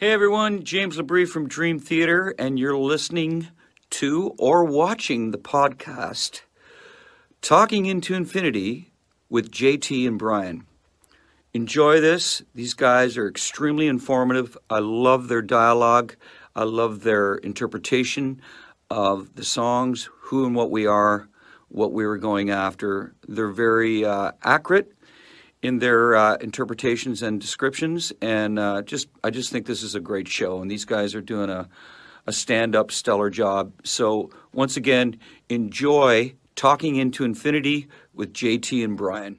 Hey everyone, James LaBrie from Dream Theater, and you're listening to or watching the podcast Talking into Infinity with JT and Brian. Enjoy this. These guys are extremely informative. I love their dialogue, I love their interpretation of the songs, who and what we are, what we were going after. They're very uh, accurate in their uh, interpretations and descriptions. And uh, just, I just think this is a great show, and these guys are doing a, a stand-up stellar job. So once again, enjoy talking into infinity with JT and Brian.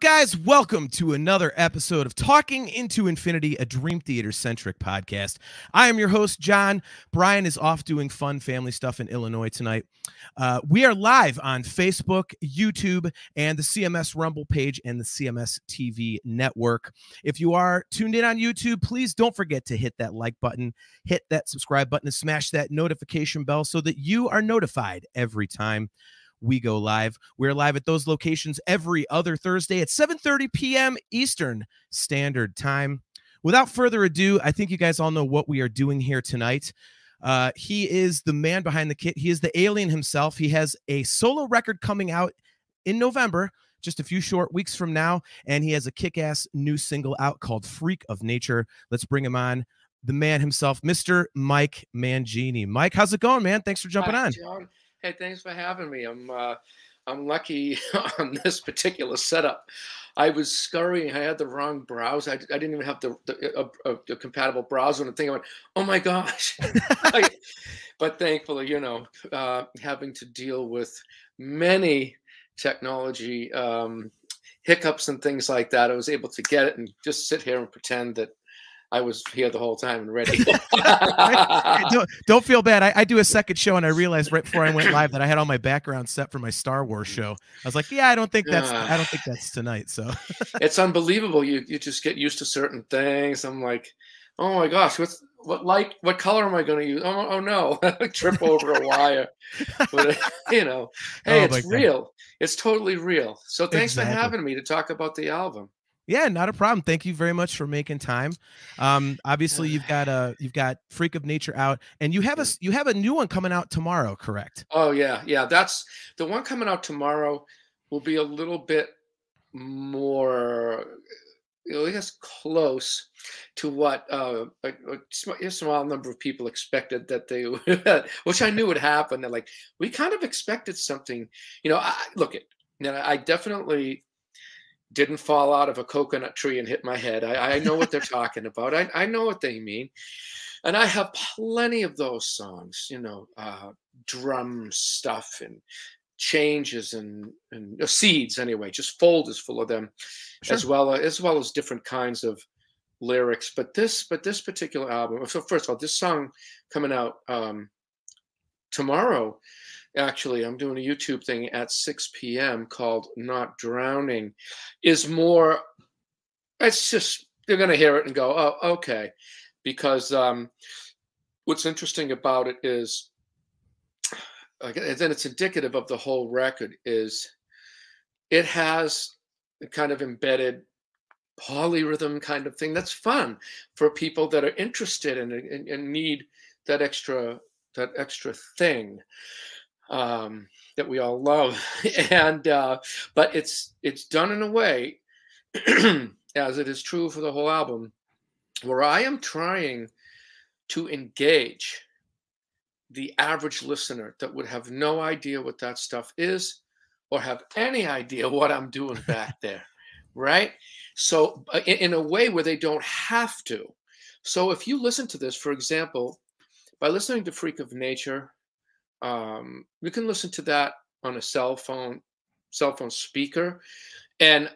Guys? Welcome to another episode of Talking into Infinity, a Dream Theater centric podcast. I am your host, John. Brian is off doing fun family stuff in Illinois tonight. Uh, we are live on Facebook, YouTube, and the CMS Rumble page and the CMS TV network. If you are tuned in on YouTube, please don't forget to hit that like button, hit that subscribe button, and smash that notification bell so that you are notified every time we go live. We're live at those locations every other Thursday at 7:30 p.m. Eastern Standard Time. Without further ado, I think you guys all know what we are doing here tonight. Uh, he is the man behind the kit. He is the alien himself. He has a solo record coming out in November, just a few short weeks from now, and he has a kick-ass new single out called "Freak of Nature." Let's bring him on. The man himself, Mr. Mike Mangini. Mike, how's it going, man? Thanks for jumping Hi, on. John. Hey, thanks for having me. I'm uh, I'm lucky on this particular setup. I was scurrying. I had the wrong browser. I, I didn't even have the, the, a, a, a compatible browser. And the thing I went, oh my gosh. But thankfully, you know, uh, having to deal with many technology um, hiccups and things like that, I was able to get it and just sit here and pretend that I was here the whole time and ready. don't, don't feel bad. I, I, do a second show and I realized right before I went live that I had all my background set for my Star Wars show. I was like, yeah, I don't think that's uh, I don't think that's tonight. So it's unbelievable. You you just get used to certain things. I'm like, oh my gosh, what's what light what color am I going to use? Oh, oh no, trip over a wire. But you know, hey, oh it's real. It's totally real. So thanks exactly. for having me to talk about the album. Yeah, not a problem. Thank you very much for making time. Um, obviously, you've got a you've got Freak of Nature out, and you have a you have a new one coming out tomorrow, correct? Oh yeah, yeah. That's the one coming out tomorrow. Will be a little bit more, I guess, close to what uh, a, a small number of people expected that they, which I knew would happen. They're like, we kind of expected something. You know, I, look at. You know, I definitely didn't fall out of a coconut tree and hit my head. I, I know what they're talking about. I, I know what they mean. And I have plenty of those songs, you know, uh, drum stuff and changes and, and uh, seeds anyway, just folders full of them, sure. as well as well as different kinds of lyrics. But this, but this particular album. So first of all, this song coming out um, tomorrow actually i'm doing a youtube thing at 6 p.m called not drowning is more it's just they're going to hear it and go oh okay. Because um, what's interesting about it is and then it's indicative of the whole record is it has a kind of embedded polyrhythm kind of thing that's fun for people that are interested in and, and need that extra that extra thing um, that we all love, and uh, but it's it's done in a way, as it is true for the whole album, where I am trying to engage the average listener that would have no idea what that stuff is or have any idea what I'm doing back there, right? So uh, in, in a way where they don't have to. So if you listen to this, for example, by listening to Freak of Nature um, you can listen to that on a cell phone, cell phone speaker, and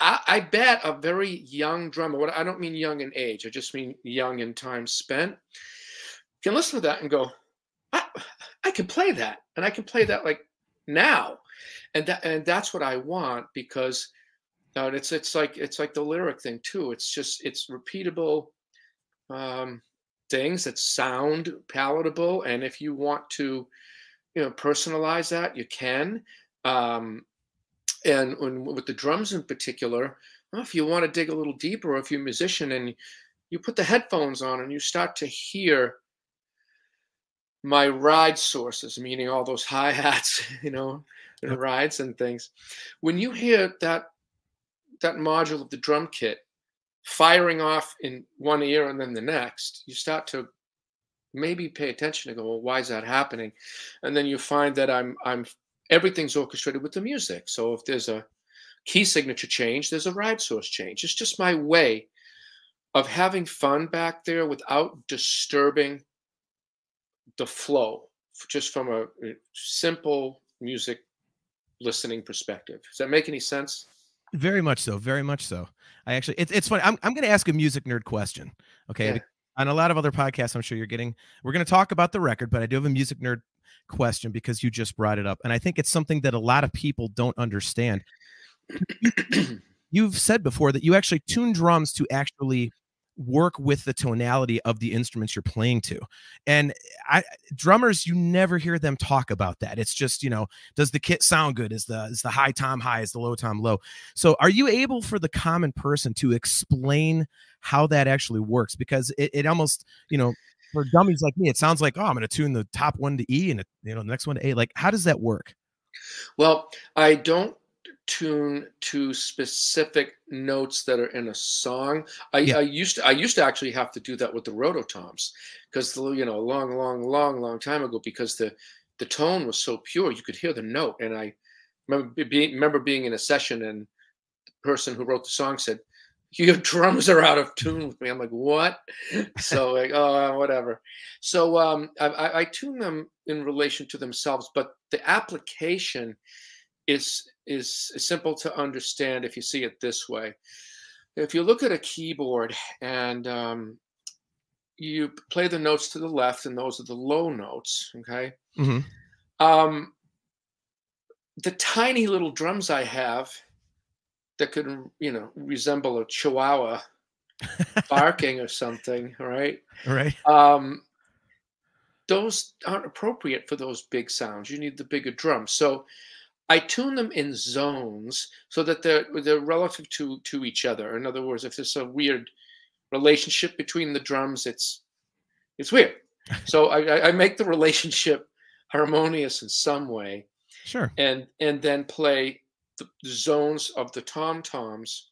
I, I bet a very young drummer. What I don't mean young in age, I just mean young in time spent. Can listen to that and go, I, I can play that, and I can play that like now, and that and that's what I want because No, it's it's like it's like the lyric thing too. It's just it's repeatable um, things that sound palatable, and if you want to, you know, personalize that, you can. Um, and when, with the drums in particular, well, if you want to dig a little deeper, or if you're a musician and you put the headphones on and you start to hear my ride sources, meaning all those hi hats, you know, and rides and things. When you hear that that module of the drum kit firing off in one ear and then the next, you start to maybe pay attention and go, well, why is that happening? And then you find that I'm I'm everything's orchestrated with the music. So if there's a key signature change, there's a ride source change. It's just my way of having fun back there without disturbing the flow, just from a uh, simple music listening perspective. Does that make any sense? Very much so. Very much so. I actually, it's it's funny. I'm I'm going to ask a music nerd question. Okay. Yeah. On a lot of other podcasts, I'm sure you're getting. We're going to talk about the record, but I do have a music nerd question because you just brought it up, and I think it's something that a lot of people don't understand. You've said before that you actually tune drums to actually work with the tonality of the instruments you're playing to. And i drummers you never hear them talk about that. It's just you know does the kit sound good? Is the is the high tom high? Is the low tom low? So are you able for the common person to explain how that actually works? Because it, it almost you know for dummies like me it sounds like oh i'm going to tune the top one to e and you know the next one to a. Like how does that work? Well i don't tune to specific notes that are in a song. I, yeah. I, used to I used to actually have to do that with the rototoms because you know a long, long, long, long time ago because the the tone was so pure you could hear the note. And I remember being remember being in a session and the person who wrote the song said, "Your drums are out of tune with me." I'm like, "What?" so like, oh, whatever. So um, I, I tune them in relation to themselves, but the application is is simple to understand if you see it this way. If you look at a keyboard and um, you play the notes to the left, and those are the low notes, okay? Mm-hmm. Um, the tiny little drums I have that could, you know, resemble a chihuahua barking or something, right? Right. Um, those aren't appropriate for those big sounds. You need the bigger drum. So I tune them in zones so that they're they're relative to to each other. In other words, if there's a weird relationship between the drums, it's it's weird. so I, I make the relationship harmonious in some way. Sure. And and then play the, zones of the tom toms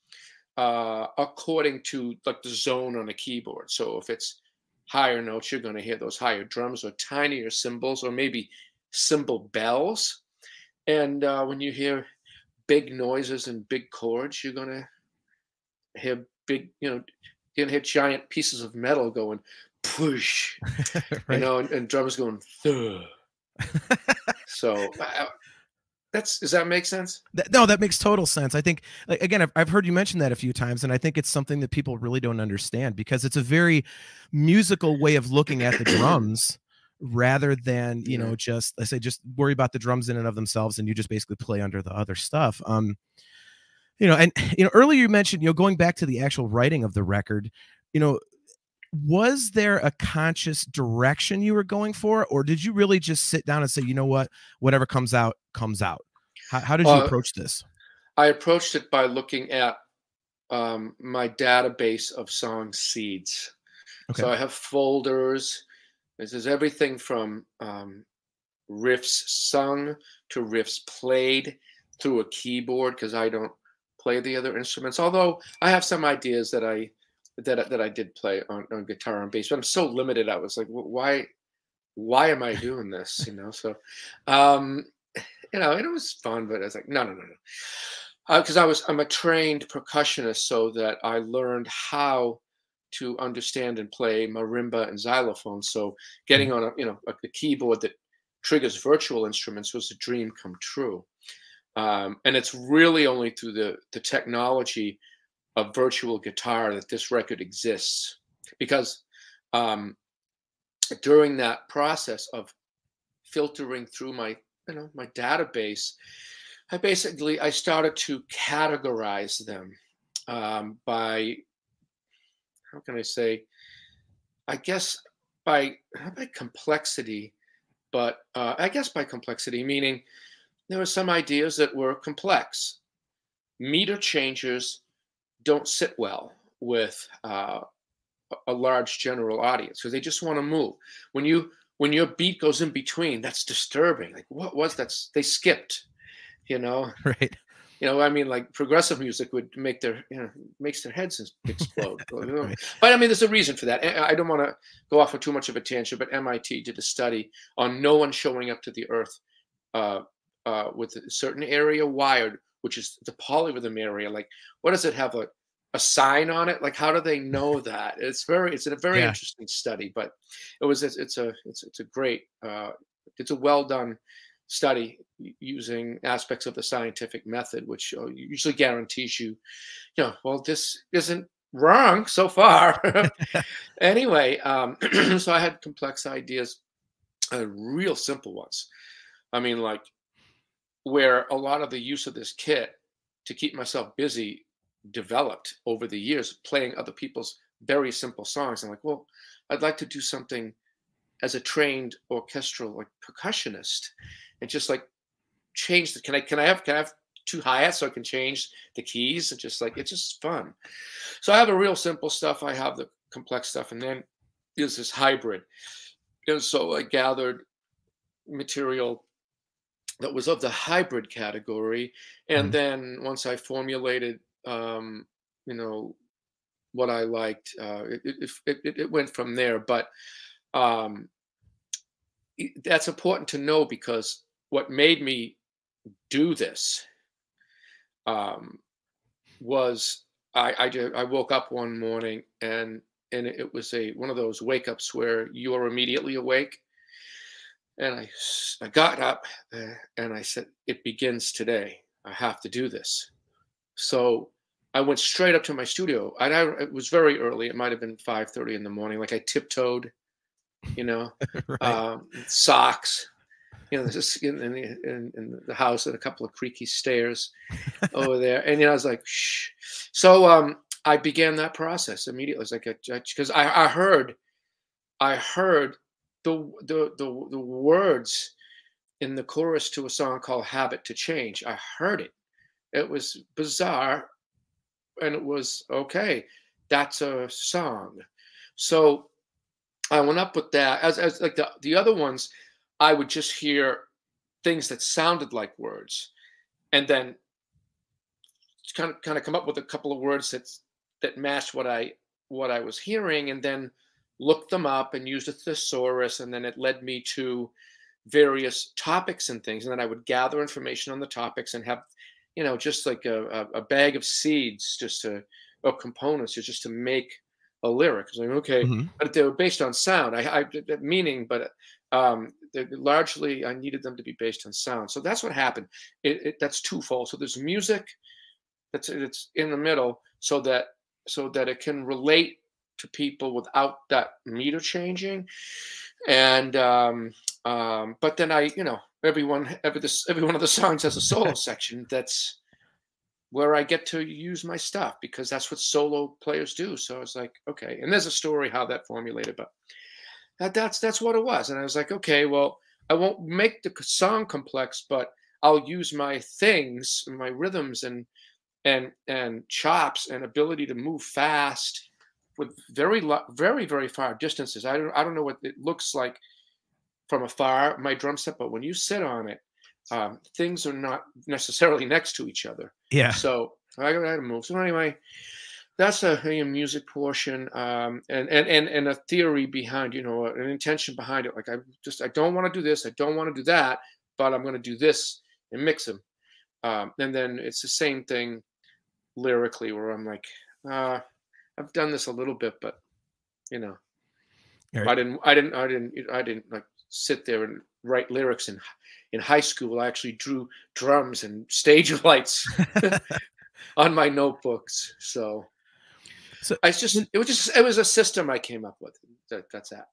uh, according to like the zone on a keyboard. So if it's higher notes, you're going to hear those higher drums or tinier cymbals or maybe cymbal bells and uh, when you hear big noises and big chords, you're gonna hear big, you know, you're gonna hear giant pieces of metal going push, right. you know, and, and drums going. so uh, that's does that make sense? No, that makes total sense. I think like, again, I've, I've heard you mention that a few times, and I think it's something that people really don't understand because it's a very musical way of looking at the drums rather than you yeah. know just I say just worry about the drums in and of themselves and you just basically play under the other stuff. Um, you know, and you know earlier you mentioned you know going back to the actual writing of the record, you know, was there a conscious direction you were going for, or did you really just sit down and say, you know what, whatever comes out comes out? How, how did you uh, approach this? I approached it by looking at um, my database of song seeds. Okay. So I have folders this is everything from um, riffs sung to riffs played through a keyboard because I don't play the other instruments. Although I have some ideas that I that that I did play on, on guitar and bass, but I'm so limited. I was like, why why am I doing this? You know, so um, you know, it was fun, but I was like, no, no, no, no, because uh, I was I'm a trained percussionist, so that I learned how to understand and play marimba and xylophone. So getting mm. on a you know a, a keyboard that triggers virtual instruments was a dream come true. Um, and it's really only through the the technology of virtual guitar that this record exists because um, during that process of filtering through my you know my database I basically I started to categorize them um, by how can I say? I guess by not by complexity, but uh, I guess by complexity, meaning there were some ideas that were complex. Meter changers don't sit well with uh, a large general audience because they just want to move. When you when your beat goes in between, that's disturbing. Like what was that? They skipped, you know. Right. You know, I mean, like progressive music would make their, you know, makes their heads explode. right. But I mean, there's a reason for that. I don't want to go off on too much of a tangent, but MIT did a study on no one showing up to the Earth uh, uh, with a certain area wired, which is the polyrhythm area. Like, what does it have? A a sign on it like how do they know that it's very it's a very yeah. interesting study but it was it's, it's a it's, it's a great uh, it's a well done study using aspects of the scientific method which uh, usually guarantees you you know well this isn't wrong so far. Anyway um, so i had complex ideas uh, real simple ones. I mean like where a lot of the use of this kit to keep myself busy developed over the years playing other people's very simple songs. I'm like, well, I'd like to do something as a trained orchestral like percussionist and just like change the can I can I have can I have two hi-hats so I can change the keys and just like it's just fun. So I have a real simple stuff, I have the complex stuff, and then there's this hybrid. And so I gathered material that was of the hybrid category. And mm-hmm. then once I formulated um, you know what I liked. Uh, it, it, it, it, went from there, but um, that's important to know because what made me do this um, was I, I, I woke up one morning and and it was a one of those wake ups where you are immediately awake. And I, I got up uh, and I said, "It begins today. I have to do this." So I went straight up to my studio. And I, it was very early. It might have been 5:30 in the morning. Like I tiptoed, you know, right. um, socks. You know, just in, in, in, in, the house and a couple of creaky stairs over there. And you know, I was like, shh. So um, I began that process immediately. It's like because I, I heard, I heard the, the the the words in the chorus to a song called "Habit to Change." I heard it. It was bizarre and it was okay. That's a song. So I went up with that. As, as like the, the other ones, I would just hear things that sounded like words, and then kind of kind of come up with a couple of words that that matched what I what I was hearing, and then look them up and use a thesaurus, and then it led me to various topics and things, and then I would gather information on the topics and have you know, just like a, a bag of seeds, just to or components, just to make a lyric. It's like okay, mm-hmm. but they were based on sound. I, I meaning, but um, largely I needed them to be based on sound. So that's what happened. It, it, that's twofold. So there's music that's it's in the middle, so that so that it can relate to people without that meter changing, and um, um, but then I, you know, everyone every this every one of the songs has a solo section that's where I get to use my stuff because that's what solo players do. So I was like, okay. And there's a story how that formulated, but that, that's that's what it was. And I was like, okay, well, I won't make the song complex, but I'll use my things, my rhythms and and and chops and ability to move fast with very very very far distances. I don't I don't know what it looks like from afar my drum set, but when you sit on it, um, things are not necessarily next to each other. Yeah. So I got to move. So anyway, that's a, a music portion, um, and, and and and a theory behind, you know, an intention behind it. Like I just I don't want to do this, I don't want to do that, but I'm going to do this and mix them. Um, and then it's the same thing lyrically, where I'm like, uh, I've done this a little bit, but you know, right. I didn't, I didn't, I didn't, I didn't like sit there and write lyrics in in high school i actually drew drums and stage lights on my notebooks so so i just it was just it was a system i came up with that, that's that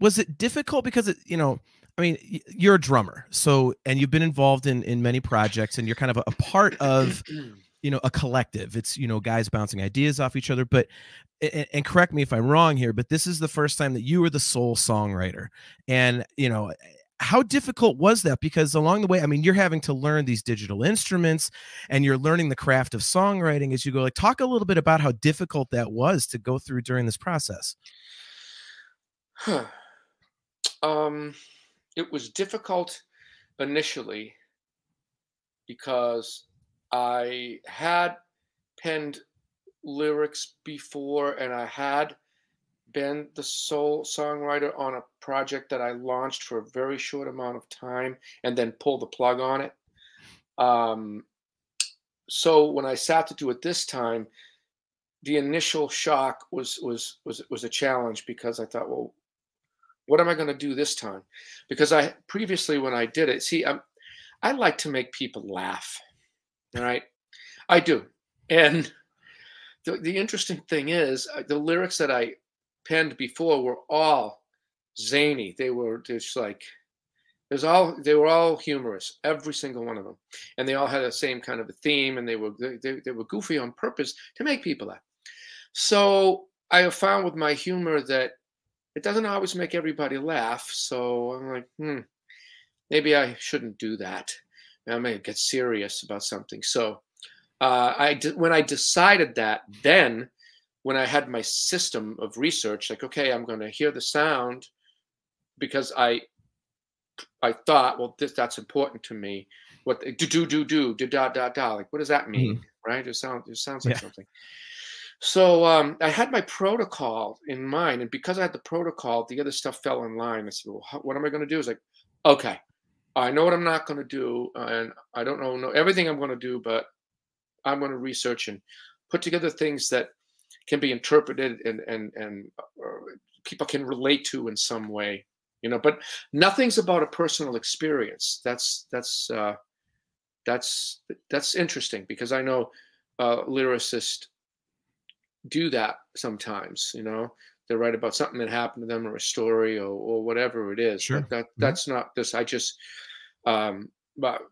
was it difficult because it you know I mean, you're a drummer, so and you've been involved in in many projects, and you're kind of a, a part of you know a collective. It's you know guys bouncing ideas off each other. But and, and correct me if I'm wrong here, but this is the first time that you were the sole songwriter, and you know how difficult was that? Because along the way i mean you're having to learn these digital instruments and you're learning the craft of songwriting as you go like talk a little bit about how difficult that was to go through during this process. Um it was difficult initially because I had penned lyrics before and I had been the sole songwriter on a project that I launched for a very short amount of time and then pulled the plug on it. Um, so when I sat to do it this time, the initial shock was was was was a challenge because I thought, well, what am I going to do this time? Because I previously when I did it, see, I'm, I like to make people laugh. Right, I do. And the, the interesting thing is, uh, the lyrics that I penned before were all zany. They were just like there's all they were all humorous, every single one of them, and they all had the same kind of a theme, and they were they, they were goofy on purpose to make people laugh. So I have found with my humor that it doesn't always make everybody laugh. So I'm like, hmm, maybe I shouldn't do that. I may get serious about something. So uh, I when I decided that, then when I had my system of research, like, okay, I'm going to hear the sound because I I thought, well, this that's important to me. What do do do do do da da da like what does that mean? Mm-hmm. Right? It sounds it sounds like yeah. something. So um, I had my protocol in mind, and because I had the protocol, the other stuff fell in line. I said, "Well, how, what am I going to do?" Is like, okay, I know what I'm not going to do, and I don't know, know everything I'm going to do, but I'm going to research and put together things that can be interpreted and and and uh, people can relate to in some way, you know. But nothing's about a personal experience. That's that's uh, that's that's interesting because I know uh, lyricists do that sometimes you know they write about something that happened to them or a story or, or whatever it is sure. but that mm-hmm. that's mm-hmm. not this i just um but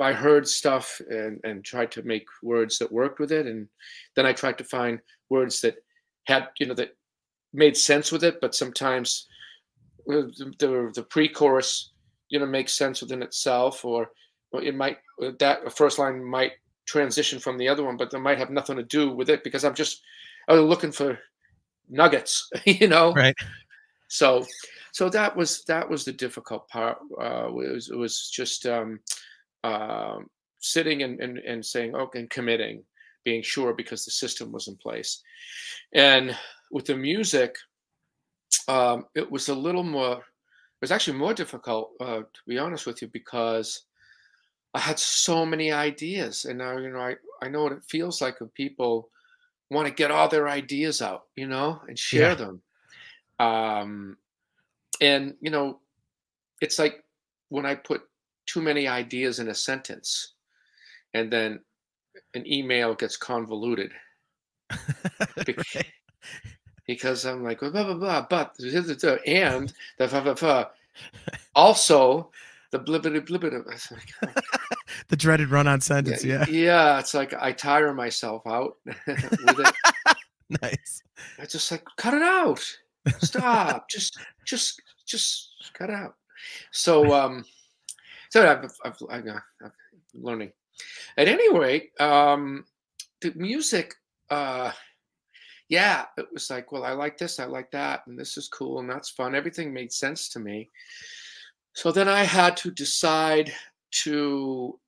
I heard stuff and, and tried to make words that worked with it. And then I tried to find words that had, you know, that made sense with it. But sometimes uh, the, the, the pre-chorus, you know, makes sense within itself, or, or it might, uh, that first line might transition from the other one, but they might have nothing to do with it because I'm just I was looking for nuggets, you know. Right. So, so that was that was the difficult part. Uh, it was it was just um, uh, sitting and, and and saying okay and committing, being sure because the system was in place, and with the music, um, it was a little more. It was actually more difficult, uh, to be honest with you, because I had so many ideas, and now you know I I know what it feels like when people want to get all their ideas out, you know, and share yeah. them. Um, and you know, it's like when I put too many ideas in a sentence, and then an email gets convoluted. because, right. because I'm like blah blah blah, but and the also the blibbity blibbity. the dreaded run-on sentence. Yeah, yeah. Yeah, it's like I tire myself out with it. nice. I just like cut it out. Stop. just, just, just cut out. So, um, so I've, I've, I've, I've learning. At any rate, um, the music, uh, yeah, it was like, well, I like this, I like that, and this is cool, and that's fun. Everything made sense to me. So then I had to decide to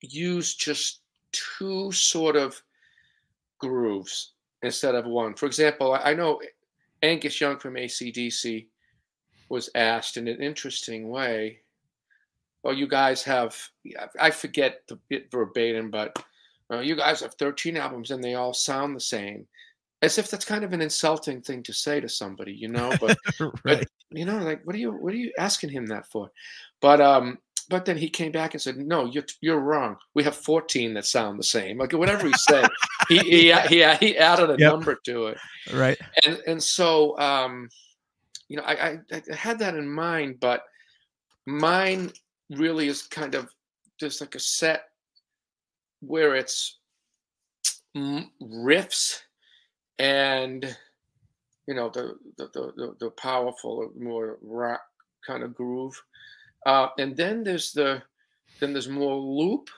use just two sort of grooves instead of one. For example, I know Angus Young from ACDC was asked in an interesting way. Well, you guys have, I forget the bit verbatim, but uh, you guys have 13 albums and they all sound the same as if that's kind of an insulting thing to say to somebody, you know. But, right. but you know, like what are you what are you asking him that for? But um, but then he came back and said, "No, you're you're wrong. We have 14 that sound the same." Like whatever he said, he, he, he he added a yep. number to it. Right. And and so um, you know, I, I, I had that in mind, but mine really is kind of just like a set where it's riffs and you know the the the, the powerful more rock kind of groove. Uh, and then there's the then there's more loop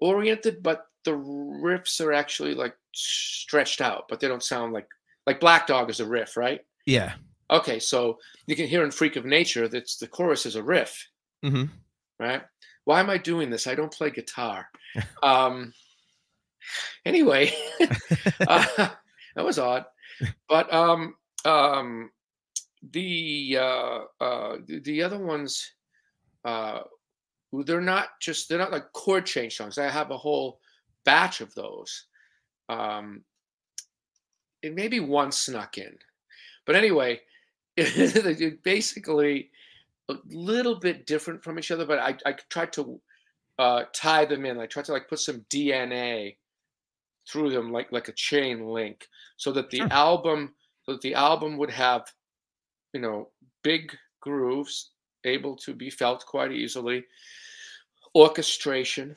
oriented but the riffs are actually like stretched out but they don't sound like like black dog is a riff right? Yeah. Okay so you can hear in freak of nature that's the chorus is a riff. Mm-hmm. Right? Why am i doing this? I don't play guitar. Um anyway uh, that was odd. But um um the uh uh the, the other ones uh they're not just they're not like chord change songs. I have a whole batch of those. Um it maybe one snuck in. But anyway basically a little bit different from each other but i i tried to uh tie them in i tried to like put some dna through them like like a chain link so that the sure. album so that the album would have you know big grooves able to be felt quite easily orchestration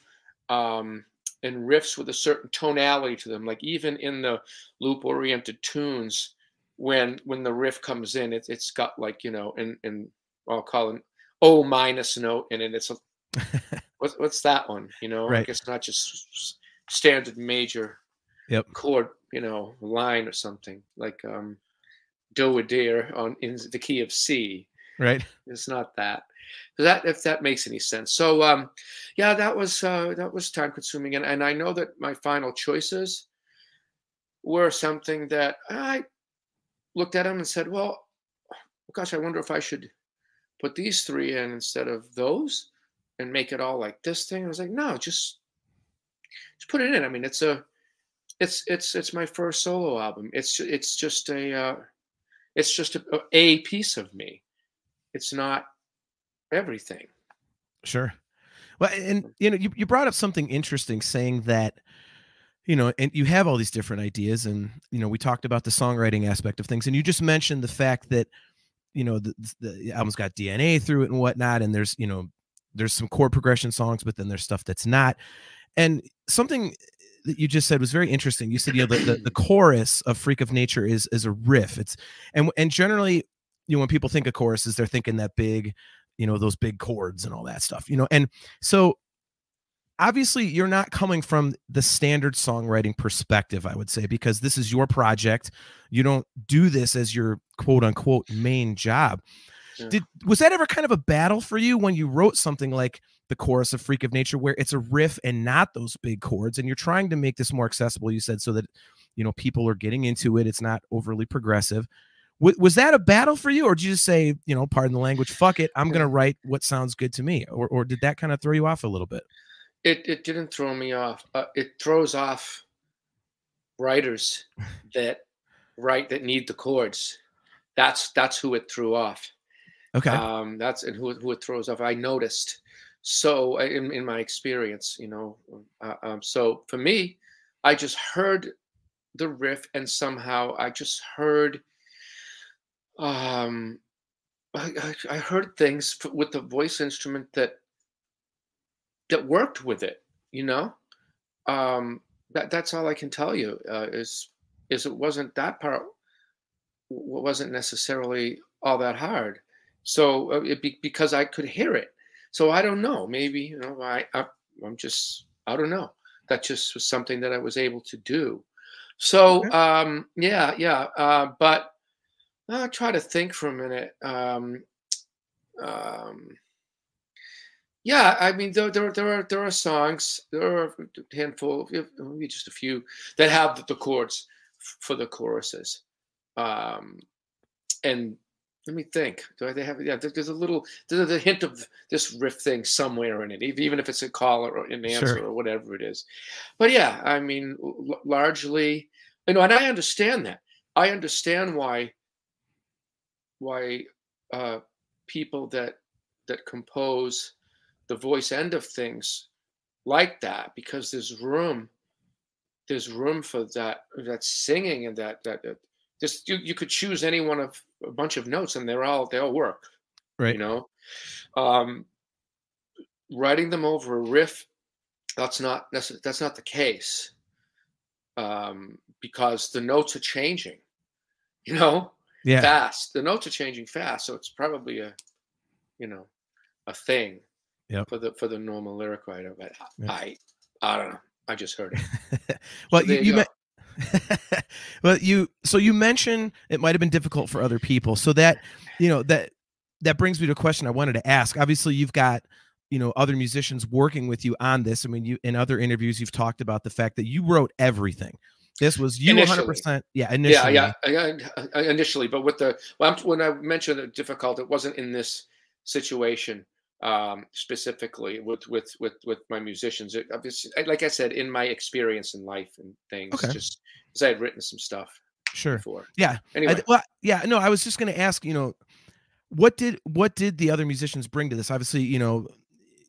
um, and riffs with a certain tonality to them like even in the loop oriented tunes when when the riff comes in it, it's got like you know in in i'll call it o minus note in it it's a what's, what's that one you know right. it's not just standard major yep. chord, you know, line or something like um, do a deer on in the key of C. Right. It's not that. That if that makes any sense. So um, yeah, that was uh, that was time consuming, and and I know that my final choices were something that I looked at them and said, well, gosh, I wonder if I should put these three in instead of those and make it all like this thing. I was like, no, just just put it in. I mean, it's a it's it's it's my first solo album. It's it's just a uh, it's just a, a piece of me. It's not everything. Sure. Well, and you know, you, you brought up something interesting saying that, you know, and you have all these different ideas, and you know, we talked about the songwriting aspect of things, and you just mentioned the fact that, you know, the, the album's got DNA through it and whatnot, and there's, you know, there's some chord progression songs, but then there's stuff that's not. And something that you just said was very interesting. You said you know the, the, the chorus of Freak of Nature is is a riff. It's and and generally, you know, when people think of choruses, they're thinking that big, you know, those big chords and all that stuff. You know, and so obviously you're not coming from the standard songwriting perspective, I would say, because this is your project. You don't do this as your quote unquote main job. Yeah. Did was that ever kind of a battle for you when you wrote something like the chorus of Freak of Nature, where it's a riff and not those big chords. And you're trying to make this more accessible, you said, so that, you know, people are getting into it. It's not overly progressive. W- was that a battle for you? Or did you just say, you know, pardon the language, fuck it, I'm going to write what sounds good to me? Or, or did that kind of throw you off a little bit? It, it didn't throw me off. Uh, it throws off writers that write that need the chords. That's that's who it threw off. Okay. Um, that's and who, who it throws off. I noticed so uh, in, in my experience you know uh, um, so for me i just heard the riff and somehow i just heard um i, I heard things with the voice instrument that that worked with it you know um that that's all i can tell you uh, is is it wasn't that part wasn't necessarily all that hard so uh, it be, because i could hear it so I don't know. Maybe you know I, I I'm just I don't know. That just was something that I was able to do. So um, yeah, yeah. Uh, but I'll try to think for a minute. Um, um, yeah, I mean there, there there are there are songs. There are a handful, maybe just a few that have the chords for the choruses. Um, and let me think. Do they have? Yeah, there's a little. There's a hint of this riff thing somewhere in it, even if it's a call or an answer sure. or whatever it is. But yeah, I mean, largely, you know, and I understand that. I understand why why uh, people that that compose the voice end of things like that because there's room there's room for that that singing and that that, that just you, you could choose any one of a bunch of notes and they're all they all work Right. you know um writing them over a riff that's not necess- that's not the case um because the notes are changing you know Yeah. fast the notes are changing fast so it's probably a you know a thing Yep. for the for the normal lyric writer but Yeah. i i don't know i just heard it well, So you, you you me- well, you so you mentioned it might have been difficult for other people. So that you know that that brings me to a question I wanted to ask. Obviously, you've got you know other musicians working with you on this. I mean, you in other interviews you've talked about the fact that you wrote everything. This was you Initially. 100%. Yeah, initially. Yeah, yeah, I- I- I- initially, but with the well, I'm- when I mentioned it difficult, it wasn't in this situation um, specifically with with with with my musicians. It, obviously, like I said, in my experience in life and things, Okay. just because I had written some stuff Sure. before. Yeah. Anyway, th- well, yeah, no, I was just going to ask, you know, what did what did the other musicians bring to this? Obviously, you know,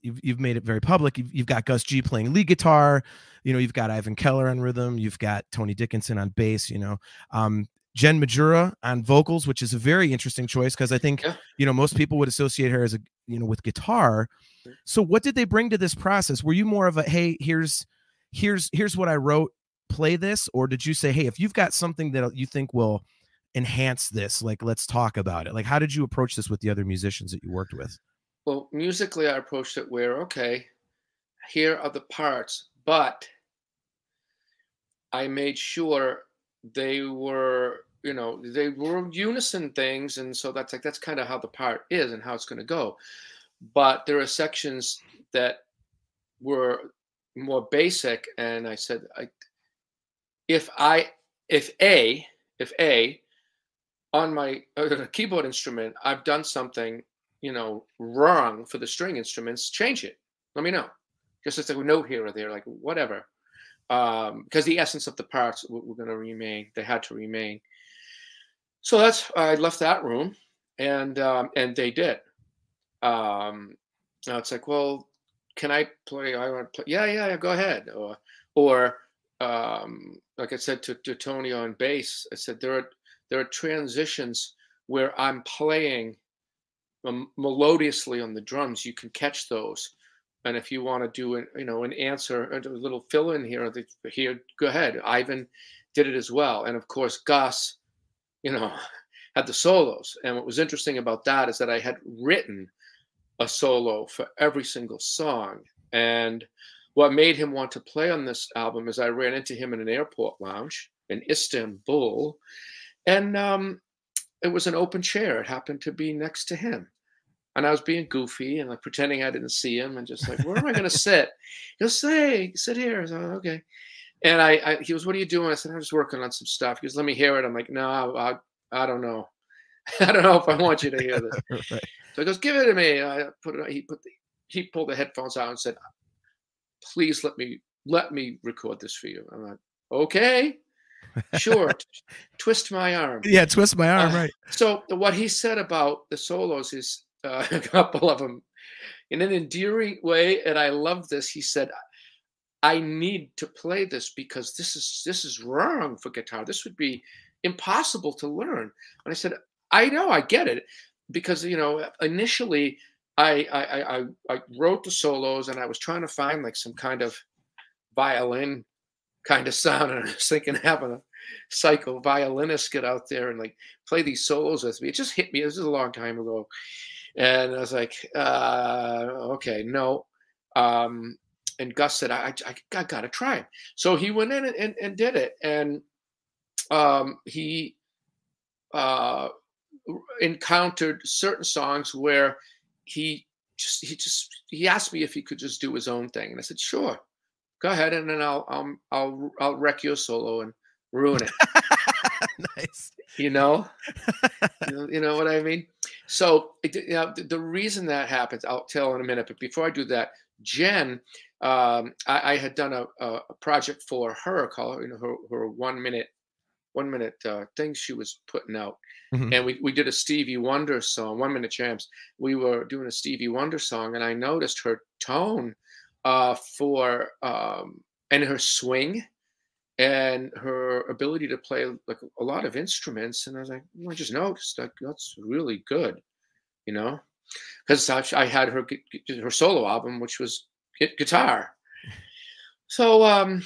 you've, you've made it very public. You've, you've got Gus G playing lead guitar. You know, you've got Ivan Keller on rhythm. You've got Tony Dickinson on bass. You know, um, Jen Majura on vocals, which is a very interesting choice because I think Yeah. you know most people would associate her as a you know with guitar. So, what did they bring to this process? Were you more of a hey, here's here's here's what I wrote, play this, or did you say, hey, if you've got something that you think will enhance this, like let's talk about it? Like, how did you approach this with the other musicians that you worked with? well, musically, I approached it where okay, here are the parts, but I made sure they were, you know, they were unison things, and so that's like that's kind of how the part is and how it's going to go. But there are sections that were more basic, and I said, I, if I, if A, if A, on my uh, keyboard instrument, I've done something, you know, wrong for the string instruments, change it. Let me know. Just as a note here or there, like whatever um, because the essence of the parts were, were going to remain. They had to remain. So that's I left that room, and um, and they did. Um, now it's like, well, can I play? I want to play. Yeah, yeah, yeah, go ahead. Or or um, like I said to, to Tony on bass, I said there are there are transitions where I'm playing um, melodiously on the drums. You can catch those and if you want to do an you know an answer a little fill in here here go ahead. Ivan did it as well. And of course gus you know had the solos. And what was interesting about that is that i had written a solo for every single song. And what made him want to play on this album is i ran into him in an airport lounge in istanbul. And um, it was an open chair. It happened to be next to him and I was being goofy and like pretending I didn't see him and just like, where am I going to sit? He goes, hey, sit here. I was like, okay. And I, I, he was, what are you doing? I said, I'm just working on some stuff. He goes, let me hear it. I'm like, no, I, I don't know. I don't know if I want you to hear this. right. So he goes, give it to me. I put it. He put the, he pulled the headphones out and said, please let me let me record this for you. I'm like, okay, sure. Twist my arm. Yeah, twist my arm, Uh, right? So what he said about the solos is uh, a couple of them in an endearing way, and I love this. He said, "I need to play this because this is this is wrong for guitar. This would be impossible to learn." And I said, "I know, I get it, because you know initially." I, I I I wrote the solos and I was trying to find like some kind of violin kind of sound and I was thinking having a psycho violinist get out there and like play these solos with me. It just hit me. This is a long time ago. And I was like, uh, okay, no. Um, and Gus said, I, I, I got to try. So he went in and, and, and did it. And um, he uh, encountered certain songs where he just, he just, he asked me if he could just do his own thing. And I said, sure, go ahead. And then I'll, I'll, I'll, I'll wreck your solo and ruin it nice. you know? You know, you know what i mean? So it, you know, the, the reason that happens i'll tell in a minute but before i do that jen um, I, I had done a, a project for her called you know her, her one minute one minute uh, thing she was putting out. Mhm. and we, we did a stevie wonder song one minute champs. We were doing a stevie wonder song and i noticed her tone uh, for um, and her swing and her ability to play like a lot of instruments. And I was like, well, I just noticed like that's really good, you know, because I had her her solo album, which was guitar. So um,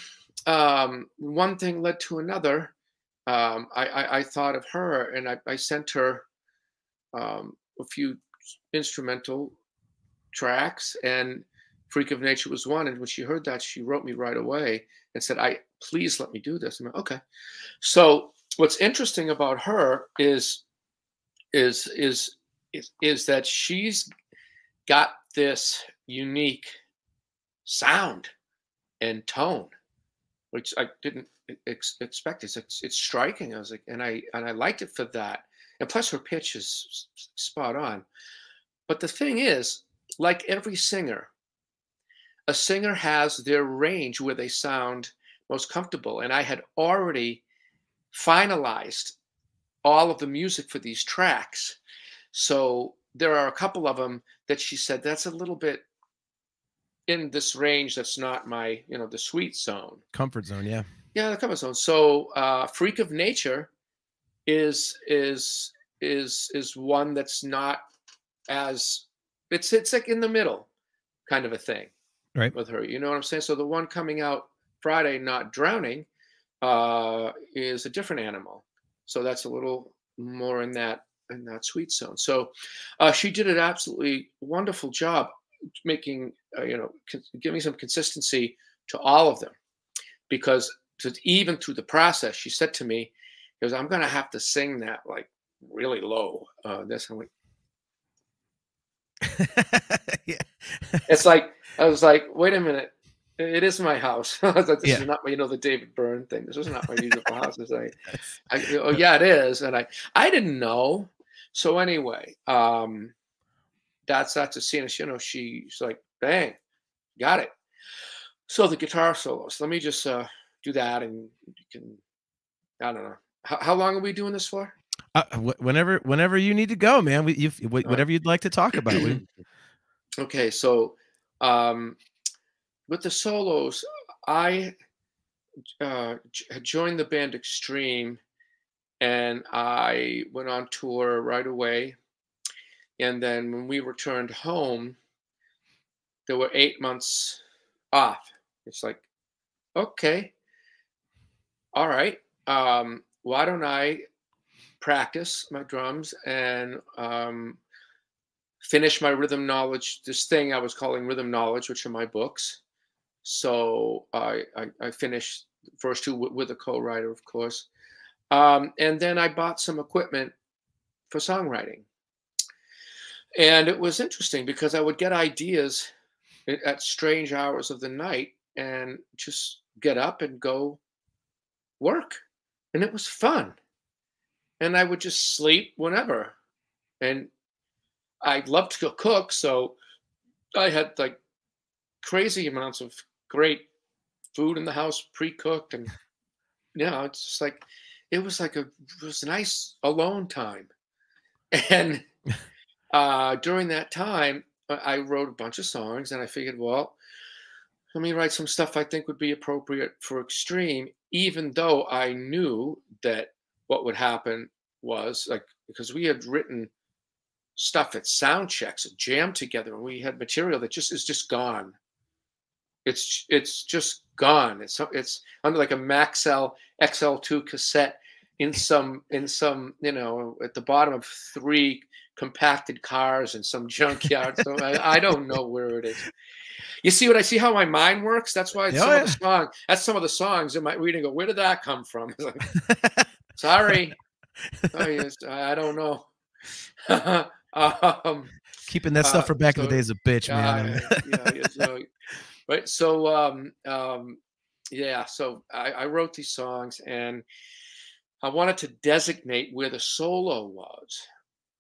um, one thing led to another. Um, I, I, I, thought of her and I, I sent her um, a few instrumental tracks and Freak of Nature was one. And when she heard that, she wrote me right away and said, I please let me do this. I'm like, okay. So what's interesting about her is is is is, is that she's got this unique sound and tone, which I didn't ex- expect. It's, it's it's striking. I was like, and I and I liked it for that. And plus, her pitch is spot on. But the thing is, like every singer, a singer has their range where they sound most comfortable. And I had already finalized all of the music for these tracks. So there are a couple of them that she said that's a little bit in this range that's not my, you know, the sweet zone. Comfort zone, yeah. Yeah, the comfort zone. So uh Freak of Nature is is is is one that's not as it's it's like in the middle kind of a thing right with her you know what i'm saying so the one coming out friday not drowning uh is a different animal. So that's a little more in that in that sweet zone. So uh she did an absolutely wonderful job making uh, you know giving some consistency to all of them. Because even through the process she said to me because i'm going to have to sing that like really low uh this. I'm like yeah. It's like I was like, wait a minute, it is my house. Like, this yeah. is not my, you know, the David Byrne thing. This is not my musical house. It's like, I, oh yeah, it is. And I, I didn't know. So anyway, um, that's that's a scene. You know, she's like, bang, got it. So the guitar solos. Let me just uh, do that, and you can. I don't know. How, how long are we doing this for? Uh, whenever, whenever you need to go, man. We, you, whatever you'd like to talk about. okay, so um, with the solos, I uh, joined the band Extreme, and I went on tour right away. And then when we returned home, there were eight months off. It's like, okay, all right. Um, why don't I practice my drums and um, finish my rhythm knowledge, this thing I was calling rhythm knowledge, which are my books. So I, I, I finished the first two with, a co-writer, of course. Um, and then I bought some equipment for songwriting. And it was interesting because I would get ideas at strange hours of the night and just get up and go work. And it was fun and I would just sleep whenever. And I loved to cook, so I had like crazy amounts of great food in the house, pre-cooked, and you know, it's just like it was like a it was a nice alone time. And uh, during that time, I wrote a bunch of songs, and I figured, well, let me write some stuff I think would be appropriate for extreme, even though I knew that what would happen was like because we had written stuff at sound checks and jammed together and we had material that just is just gone it's it's just gone. It's it's under like a maxell xl2 cassette in some in some you know at the bottom of three compacted cars in some junkyard. So I, I, don't know where it is. You see what i see? How my mind works? That's why some yeah. of the song that's some of the songs in my reading go where did that come from? Like, sorry. Oh, yes, I don't know. um, Keeping that stuff uh, for back so, in the days a bitch, man. yeah, yeah, so, right. So, um, um, yeah. So I, I wrote these songs, and I wanted to designate where the solo was,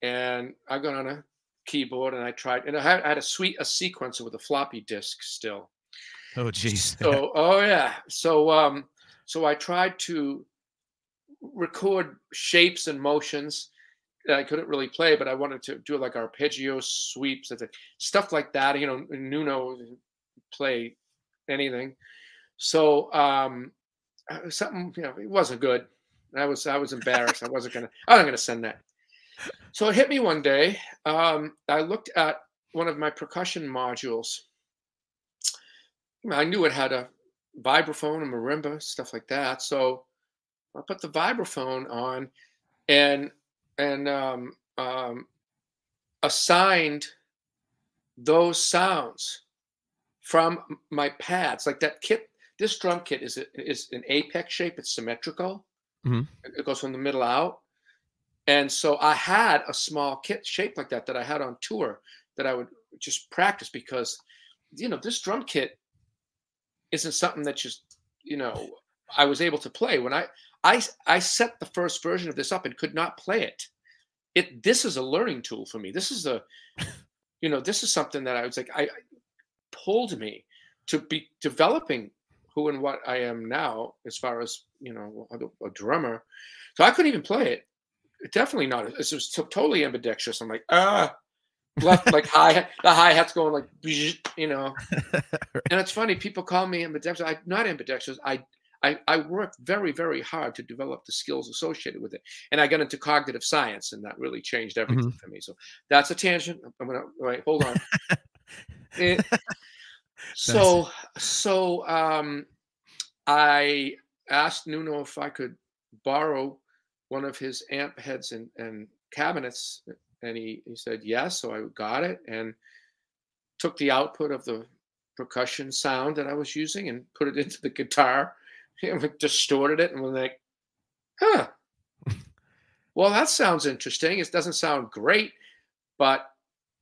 and I got on a keyboard and I tried, and I had, I had a sweet a sequencer with a floppy disk still. Oh, jeez. So, oh yeah. So, um, so I tried to record shapes and motions that I couldn't really play, but I wanted to do like arpeggio sweeps, stuff like that. You know, Nuno play anything. So um, uh, something, you know, it wasn't good. I was I was embarrassed. I wasn't gonna I wasn't gonna send that. So it hit me one day. Um, I looked at one of my percussion modules. I knew it had a vibraphone, a marimba, stuff like that. So I put the vibraphone on and and um, um, assigned those sounds from my pads. Like that kit, this drum kit is a, is an apex shape. It's symmetrical. Mm-hmm. It goes from the middle out. And so I had a small kit shaped like that that I had on tour that I would just practice because, you know, this drum kit isn't something that just, you know, I was able to play when I I I set the first version of this up and could not play it. It this is a learning tool for me. This is a, you know, this is something that I was like I, I pulled me to be developing who and what I am now as far as you know a, a drummer. So I couldn't even play it. Definitely not. It was totally ambidextrous. I'm like ah, left like hi the hi hat's going like you know. and it's funny people call me ambidextrous. I'm not ambidextrous. I I, I worked very, very hard to develop the skills associated with it. And I got into cognitive science, and that really changed everything Mhm. for me. So that's a tangent. I'm gonna wait, hold on. Eh, so so um I asked Nuno if I could borrow one of his amp heads and, and cabinets, and he, he said yes. So I got it and took the output of the percussion sound that I was using and put it into the guitar and distorted it and was like, huh. Well, that sounds interesting. It doesn't sound great, but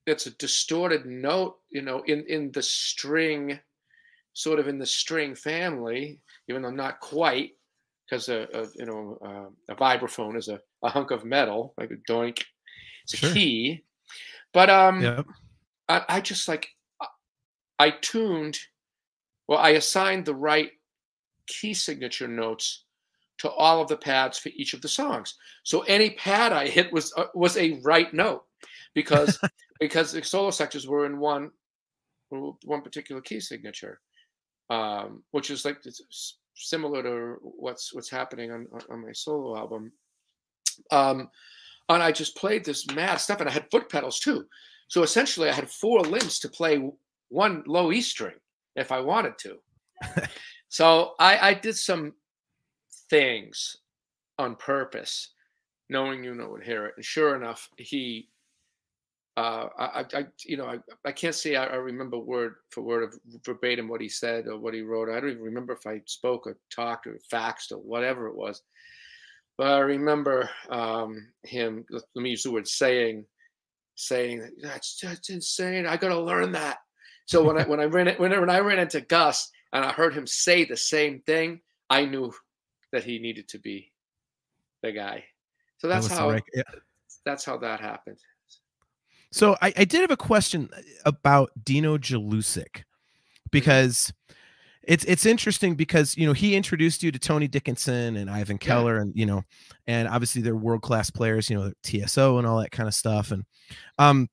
it's a distorted note, you know, in in the string, sort of in the string family, even though not quite, because a, a you know uh, a vibraphone is a, a hunk of metal, like a doink. It's a Sure. key, but um, Yep. I, I just like I tuned, well, I assigned the right key signature notes to all of the pads for each of the songs. So any pad I hit was uh, was a right note because because the solo sections were in one one particular key signature, um, which is like it's similar to what's what's happening on on- on my solo album. Um, and I just played this mad stuff, and I had foot pedals too. So essentially, I had four limbs to play one low E string if I wanted to. so I, I did some things on purpose, knowing you know would hear it. And sure enough, he, uh, I, I- you know, I, I can't say I, I remember word for word of verbatim what he said or what he wrote. I don't even remember if I spoke or talked or faxed or whatever it was. But I remember um, him. Let me use the word saying, saying that's that's insane. I got to learn that. So when I when I ran it when, I- when I ran into Gus and I heard him say the same thing, I knew that he needed to be the guy. So that's the how yeah. that's how that happened. So I, I did have a question about Dino Jelusick because it's it's interesting because you know he introduced you to Tony Dickinson and Ivan Keller and you know and obviously they're world class players you know TSO and all that kind of stuff. And um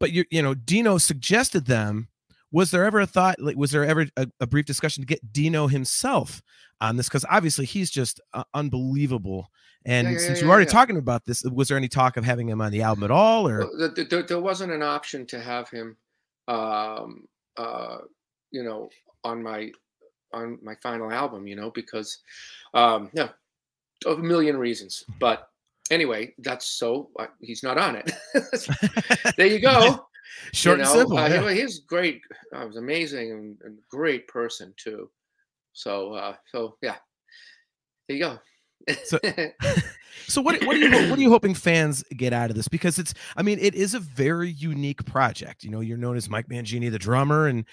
but you you know Dino suggested them was there ever a thought like was there ever a, a brief discussion to get Dino himself on this because obviously he's just uh, unbelievable and Yeah, yeah, since yeah, you already talking about this was there any talk of having him on the album at all or Well, th- th- there, there wasn't an option to have him, um, uh, you know, on my on my final album, you know, because um, yeah, of a million reasons. But anyway, that's so uh, he's not on it. there you go. Short you and simple uh, yeah. he's great. Uh, was amazing and, and great person too. So uh, so yeah, there you go. So- So what what are you what are you hoping fans get out of this? Because it's I mean it is a very unique project. You know, you're known as Mike Mangini, the drummer, and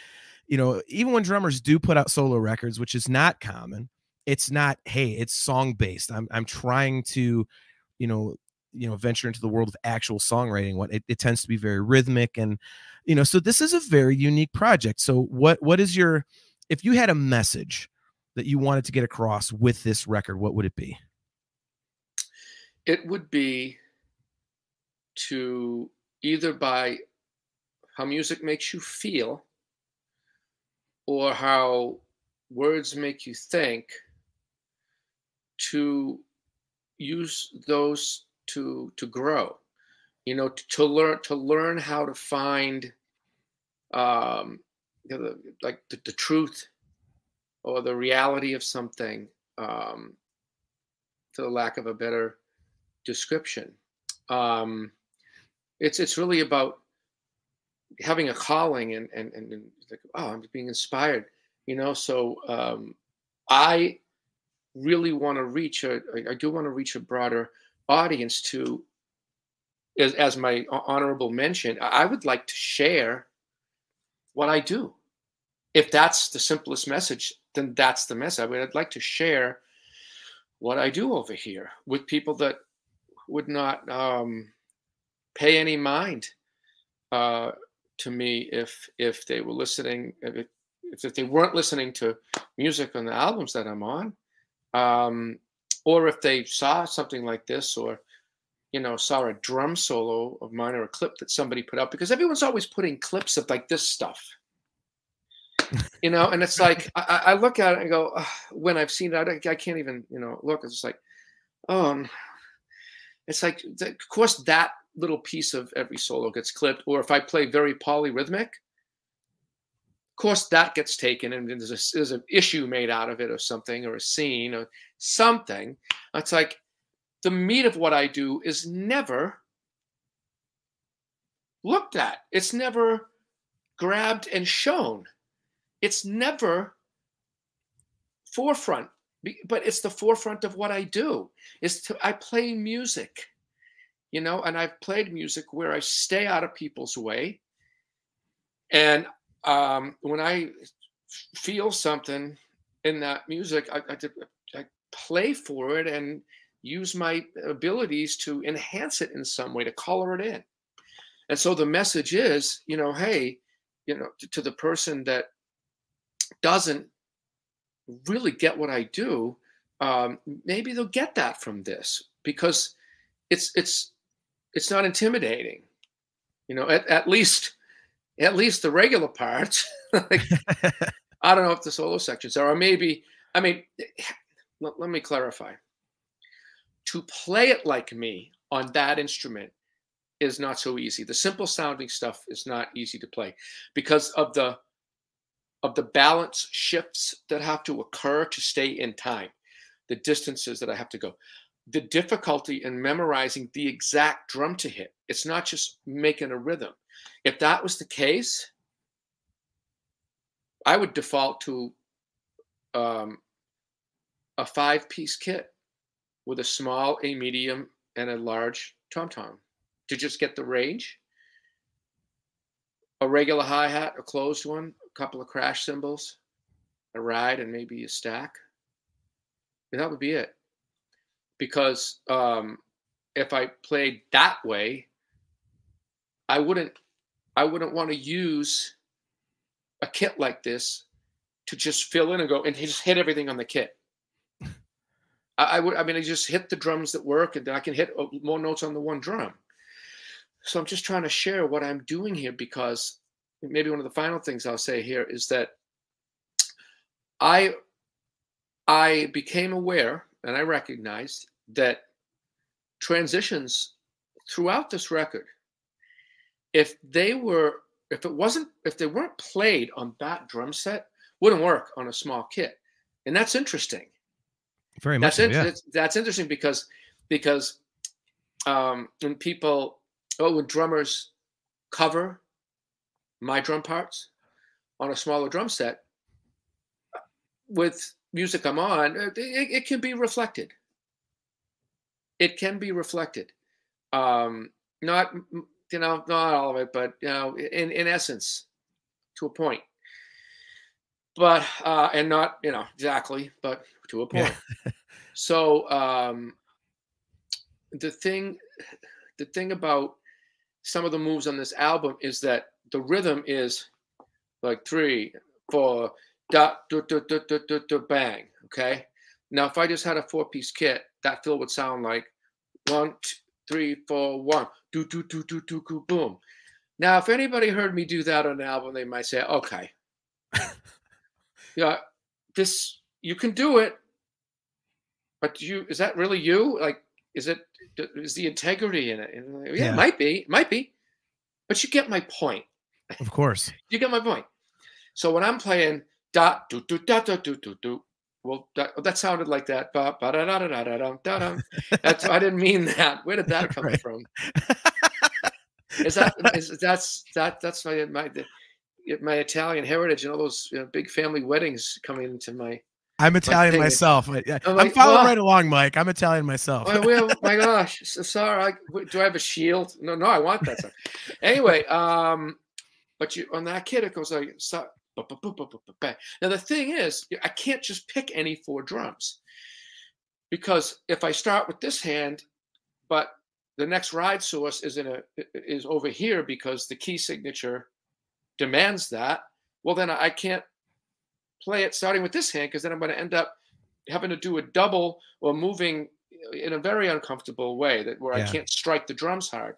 you know even when drummers do put out solo records, which is not common, it's not hey it's song based. I'm I'm trying to, you know you know venture into the world of actual songwriting. What it, it tends to be very rhythmic and you know so this is a very unique project. So what what is your if you had a message that you wanted to get across with this record, what would it be? it would be to either by how music makes you feel or how words make you think to use those to to grow you know to, to learn to learn how to find um you know, the, like the, the truth or the reality of something um for the lack of a better description. Um it's it's really about having a calling and and and, and like oh i'm being inspired you know? So um i really want to reach a i do want to reach a broader audience to as, as my honorable mention i would like to share what i do. If that's the simplest message then that's the message I mean, i'd like to share what i do over here with people that would not um, pay any mind uh, to me if if they were listening if, if they weren't listening to music on the albums that i'm on. Um, or if they saw something like this or you know saw a drum solo of mine or a clip that somebody put up because everyone's always putting clips of like this stuff. You know and it's like I, I, look at it and go when i've seen it I, I, can't even you know look. It's like oh it's like of course that little piece of every solo gets clipped or if i play very polyrhythmic course, that gets taken and there's, a, there's an issue made out of it or something, or a scene or something. It's like the meat of what I do is never looked at. It's never grabbed and shown. It's never forefront, but it's the forefront of what I do. Is to I play music, you know, and I've played music where I stay out of people's way, and um, when I feel something in that music, I, I, I play for it and use my abilities to enhance it in some way, to color it in. And so the message is, you know, hey, you know, to, to the person that doesn't really get what I do, um, maybe they'll get that from this because it's it's it's not intimidating. You know, at, at least at least the regular parts. like, I don't know if the solo sections are, or maybe, I mean, let, let me clarify. To play it like me on that instrument is not so easy. The simple sounding stuff is not easy to play because of the of the balance shifts that have to occur to stay in time, the distances that I have to go, the difficulty in memorizing the exact drum to hit. It's not just making a rhythm. If that was the case, I would default to um, a five piece kit with a small, a medium, and a large tom tom to just get the range. A regular hi hat, a closed one, a couple of crash cymbals, a ride, and maybe a stack. And that would be it. Because um, if I played that way, I wouldn't I wouldn't want to use a kit like this to just fill in and go and just hit everything on the kit. I, I would, I mean, I just hit the drums that work and then I can hit uh, more notes on the one drum. So I'm just trying to share what I'm doing here because maybe one of the final things I'll say here is that I I became aware and I recognized that transitions throughout this record if they were if it wasn't if they weren't played on that drum set wouldn't work on a small kit and that's interesting very much that's, so, yeah. that's, that's interesting because because um when people oh when drummers cover my drum parts on a smaller drum set with music i'm on it, it can be reflected it can be reflected um not you know, not all of it, but you know, in in essence, to a point. But uh, and not you know exactly, but to a point. Yeah. so um, the thing, the thing about some of the moves on this album is that the rhythm is like three, four, da, da, da, da, da, da, da, bang. Okay. Now, if I just had a four piece kit, that fill would sound like one, two, three, four, one, do, do, do, do, do, do, boom. Now, if anybody heard me do that on an album, they might say, okay, yeah, this, you can do it. but you is that really you? Like, is it is the integrity in it? Yeah, Yeah. it might be, it might be, but you get my point. Of course. You get my point. So when I'm playing dot do do dot dot do do do, well, that, that sounded like that. Ba ba da da da da da da da. da. That's I didn't mean that. Where did that come Right. from? Is that is that's that that's my my my Italian heritage and all those you know, big family weddings coming into my. I'm Italian is- myself. I, I'm like, following "Well- right along, Mike. I'm Italian myself. Oh, well, my gosh, so sorry. I, do I have a shield? No, no, I want that. Stuff. Anyway, um, but you on that kid it goes like so, now the thing is I can't just pick any four drums because if I start with this hand, but the next ride source is in a is over here because the key signature demands that. Well, then I can't play it starting with this hand because then I'm going to end up having to do a double or moving in a very uncomfortable way that where Yeah. I can't strike the drums hard.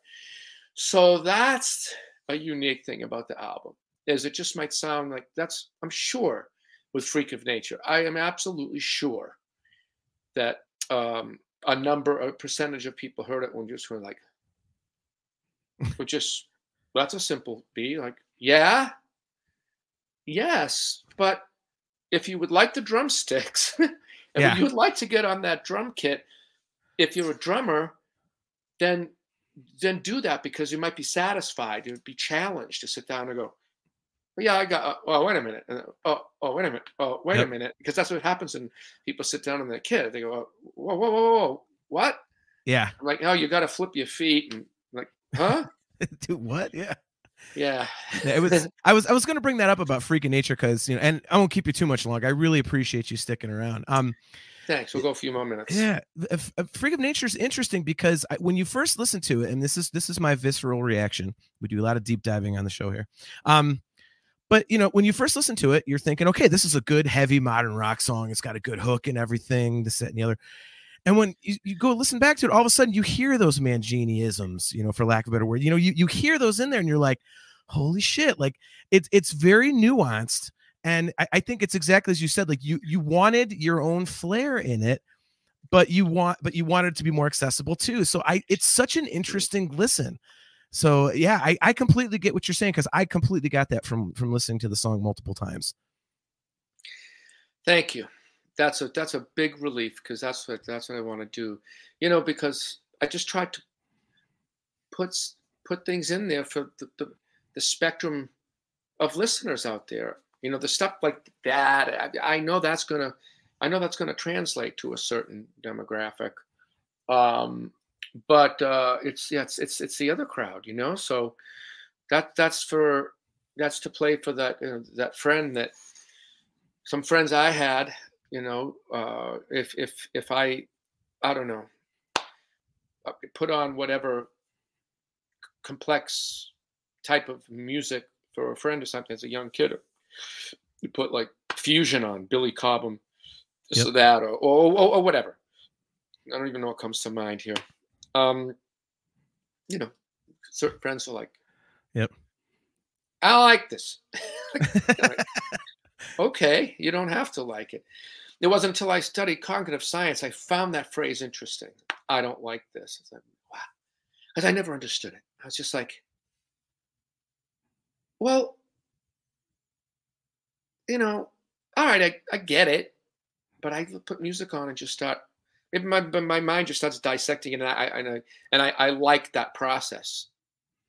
So that's a unique thing about the album. Is it just might sound like that's I'm sure with Freak of Nature. I am absolutely sure that um, a number, a percentage of people heard it when just were like, would just that's a simple B. Like, yeah, yes, but if you would like the drumsticks, and Yeah. you would like to get on that drum kit, if you're a drummer, then then do that because you might be satisfied. You'd be challenged to sit down and go, well, yeah, I got. Uh, oh, wait a minute. And, oh, oh, wait a minute. Oh, wait Yep. a minute. Because that's what happens when people sit down on their kid. They go, oh, whoa, whoa, whoa, whoa, whoa, what? yeah. I'm like, oh, you got to flip your feet and I'm like, huh? Dude, what? Yeah. yeah. It was I was I was gonna bring that up about freaking nature because you know, and I won't keep you too much longer. I really appreciate you sticking around. Um, Thanks. We'll go a few more minutes. yeah, uh, uh, freak of nature is interesting because I, when you first listen to it, and this is this is my visceral reaction. We do a lot of deep diving on the show here. Um, but you know, when you first listen to it, you're thinking, okay, this is a good heavy modern rock song. It's got a good hook and everything, this, that, and the other. And when you, you go listen back to it, all of a sudden you hear those Mangini-isms, you know, for lack of a better word. You know, you, you hear those in there and you're like, holy shit. Like it's it's very nuanced. And I, I think it's exactly as you said, like you you wanted your own flair in it, but you want but you wanted it to be more accessible too. So I it's such an interesting listen. So yeah, I, I completely get what you're saying because I completely got that from from listening to the song multiple times. Thank you. That's a that's a big relief because that's what that's what I want to do. You know, because I just tried to put put things in there for the, the, the spectrum of listeners out there. You know, the stuff like that. I, I know that's gonna I know that's gonna translate to a certain demographic. Um, but uh, it's yeah, it's it's it's the other crowd. You know, so that that's for that's to play for that you know, that friend that some friends I had, you know, uh, if if if I, I don't know, uh, put on whatever complex type of music for a friend or something as a young kid, you put like fusion on Billy Cobham, this Yep. or that, or or, or or whatever. I don't even know what comes to mind here. Um, you know, certain friends are like, Yep. I like this. okay, you don't have to like it. It wasn't until I studied cognitive science I found that phrase interesting. I don't like this. It's like, wow. Because I never understood it. I was just like, well, you know, all right, I, I get it. But I put music on and just start, maybe my, my mind just starts dissecting it. And I, and I, and I, I like that process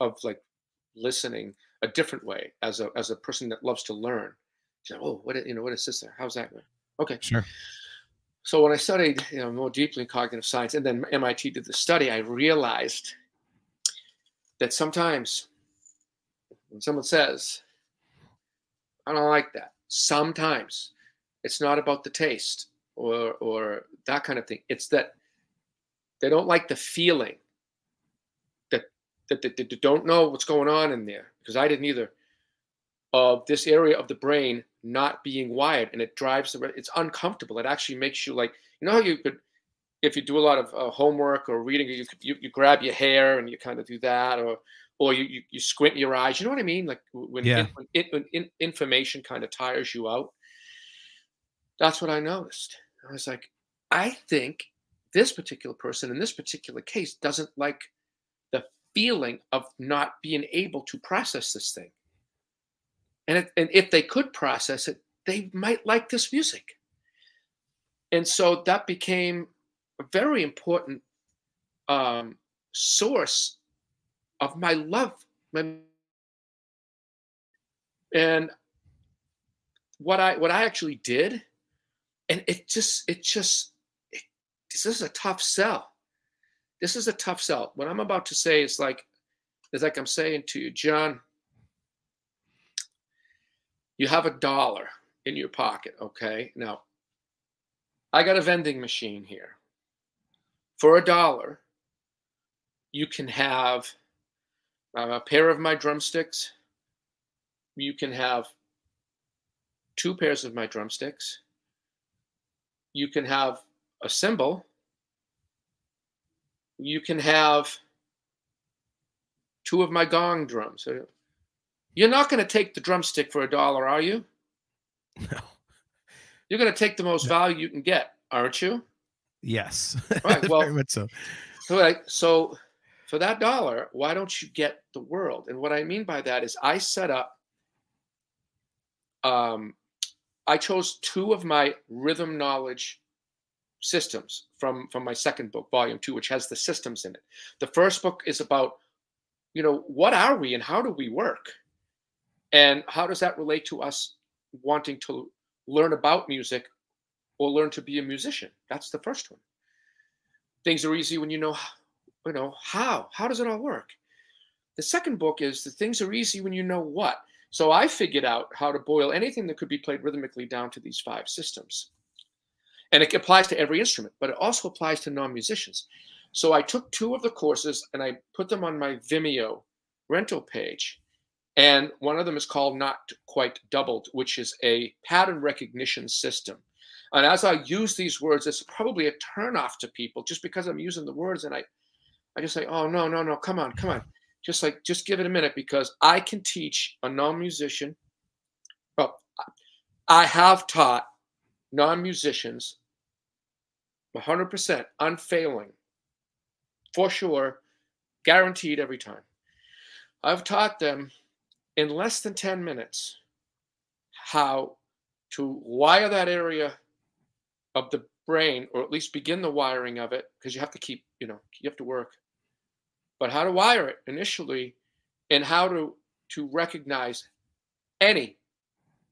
of like listening a different way as a, as a person that loves to learn. So, oh, what, you know, what is this there? How's that going? Okay. Sure. So when I studied, you know, more deeply in cognitive science, and then MIT did the study, I realized that sometimes when someone says, "I don't like that," sometimes it's not about the taste or or that kind of thing. It's that they don't like the feeling that that, that, that they don't know what's going on in there because I didn't either. Of this area of the brain not being wired, and it drives the. It's uncomfortable. It actually makes you like you know how you could, if you do a lot of uh, homework or reading, you, you you grab your hair and you kind of do that, or or you, you you squint your eyes. You know what I mean? Like when Yeah. in, when, it, when in, information kind of tires you out. That's what I noticed. I was like, I think this particular person in this particular case doesn't like the feeling of not being able to process this thing. And, it, and if they could process it, they might like this music. And so that became a very important um, source of my love. My, and what I what I actually did, and it just it just it, this is a tough sell. This is a tough sell. What I'm about to say is like it's like I'm saying to you, John. You have a dollar in your pocket, okay? Now, I got a vending machine here. For a dollar, you can have um, a pair of my drumsticks. You can have two pairs of my drumsticks. You can have a cymbal, You can have two of my gong drums. You're not going to take the drumstick for a dollar, are you? No. You're going to take the most value you can get, aren't you? Yes. Right. Well, Very much so. So, like, so for that dollar, why don't you get the world? And what I mean by that is I set up, um, I chose two of my rhythm knowledge systems from from my second book, volume two, which has the systems in it. The first book is about, you know, what are we and how do we work? And how does that relate to us wanting to learn about music or learn to be a musician? That's the first one. Things are easy when you know you know how how does it all work the second book is the things are easy when you know what so i figured out how to boil anything that could be played rhythmically down to these five systems. And it applies to every instrument but it also applies to non-musicians. So i took two of the courses and i put them on my vimeo rental page. And one of them is called not quite doubled which is a pattern recognition system. And as i use these words it's probably a turnoff to people just because i'm using the words and i I just say, oh no, no, no, come on, come on. Just like just give it a minute because I can teach a non-musician. Well, I have taught non-musicians 100% unfailing, for sure, guaranteed every time. I've taught them in less than 10 minutes how to wire that area of the brain, or at least begin the wiring of it, because you have to keep, you know, you have to work but how to wire it initially and how to to recognize any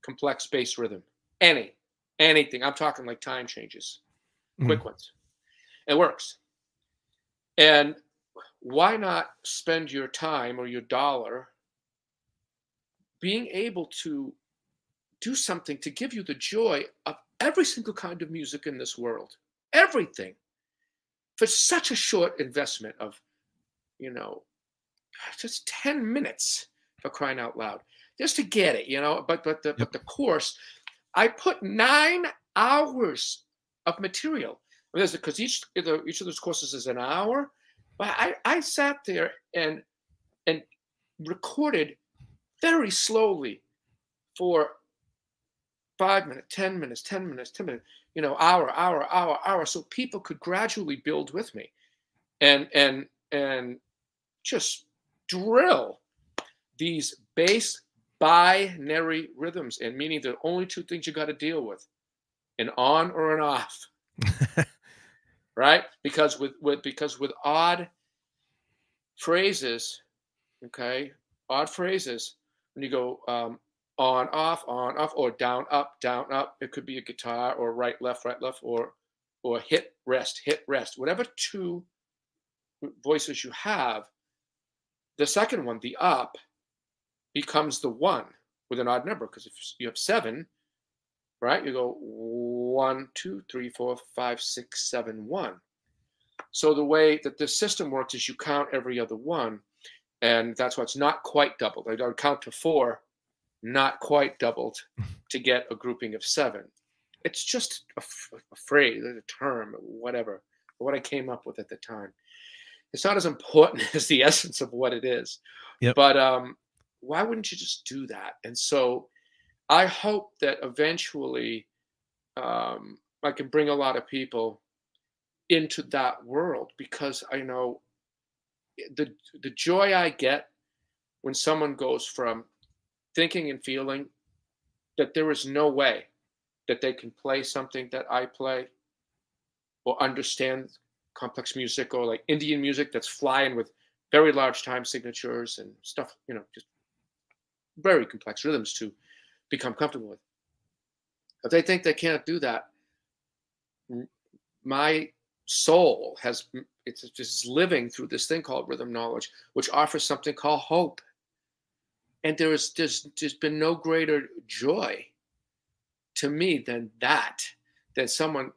complex bass rhythm any anything. I'm talking like time changes mm-hmm. quick ones. It works. And why not spend your time or your dollar being able to do something to give you the joy of every single kind of music in this world everything for such a short investment of you know, just 10 minutes for crying out loud just to get it, you know. But but the yep. but the course, I put nine hours of material. Because each each of those courses is an hour, but I I sat there and and recorded very slowly for five minutes, ten minutes, ten minutes, ten minutes, you know, hour, hour, hour, hour, so people could gradually build with me, and and and just drill these base binary rhythms and meaning the only two things you got to deal with an on or an off. Right? Because with with because with odd phrases okay odd phrases when you go um, on off on off or down up down up it could be a guitar or right left right left or or hit rest hit rest whatever two voices you have the second one, the up, becomes the one with an odd number because if you have seven, right, you go one, two, three, four, five, six, seven, one. So the way that the system works is you count every other one, and that's why it's not quite doubled. I don't count to four, not quite doubled, to get a grouping of seven. It's just a, a phrase, a term, whatever, what I came up with at the time it's not as important as the essence of what it is. Yep. But um, why wouldn't you just do that? And so I hope that eventually um, I can bring a lot of people into that world because I know the the joy I get when someone goes from thinking and feeling that there is no way that they can play something that I play or understand complex music or like Indian music that's flying with very large time signatures and stuff, you know, just very complex rhythms to become comfortable with. If they think they can't do that, my soul has it's just living through this thing called rhythm knowledge, which offers something called hope. And there is just there's been no greater joy to me than that, than someone,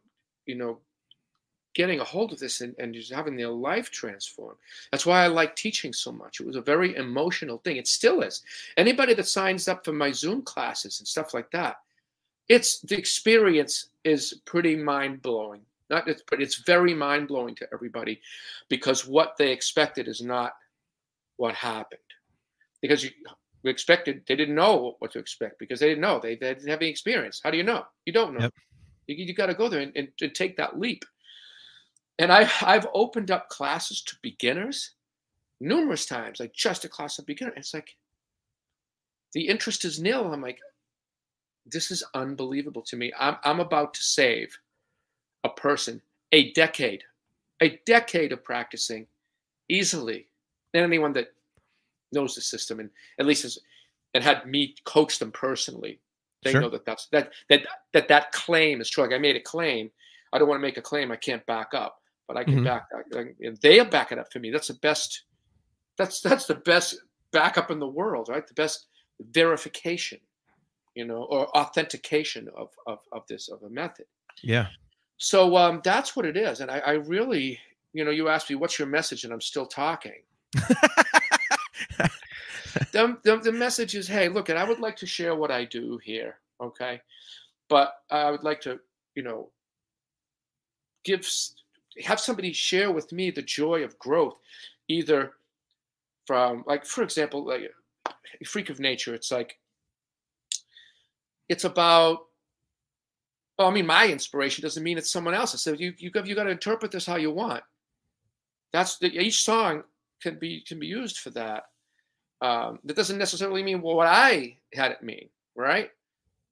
you know, getting a hold of this and, and just having their life transformed. That's why I like teaching so much. It was a very emotional thing. It still is. Anybody that signs up for my Zoom classes and stuff like that, it's the experience is pretty mind blowing. Not it's, but it's very mind blowing to everybody because what they expected is not what happened. Because you expected they didn't know what to expect because they didn't know they, they didn't have any experience. How do you know? You don't know. Yep. You, you got to go there and, and, and take that leap. And I, I've opened up classes to beginners numerous times, like just a class of beginner. It's like the interest is nil. I'm like, this is unbelievable to me. I'm, I'm about to save a person a decade, a decade of practicing easily. And anyone that knows the system and at least has, and had me coach them personally, they sure. know that that's that that that that claim is true. Like I made a claim. I don't want to make a claim I can't back up but I can mm-hmm. back and they'll back it up for me. That's the best. That's that's the best backup in the world, right? The best verification, you know, or authentication of of, of this of a method. Yeah. So um, that's what it is, and I, I really, you know, you asked me what's your message, and I'm still talking. the, the, the message is, hey, look, and I would like to share what I do here, okay, but I would like to, you know, give have somebody share with me the joy of growth, either from like for example, like a freak of nature. It's like it's about. Well, I mean, my inspiration doesn't mean it's someone else's. So you you got you got to interpret this how you want. That's the, each song can be can be used for that. Um, that doesn't necessarily mean well, what I had it mean, right?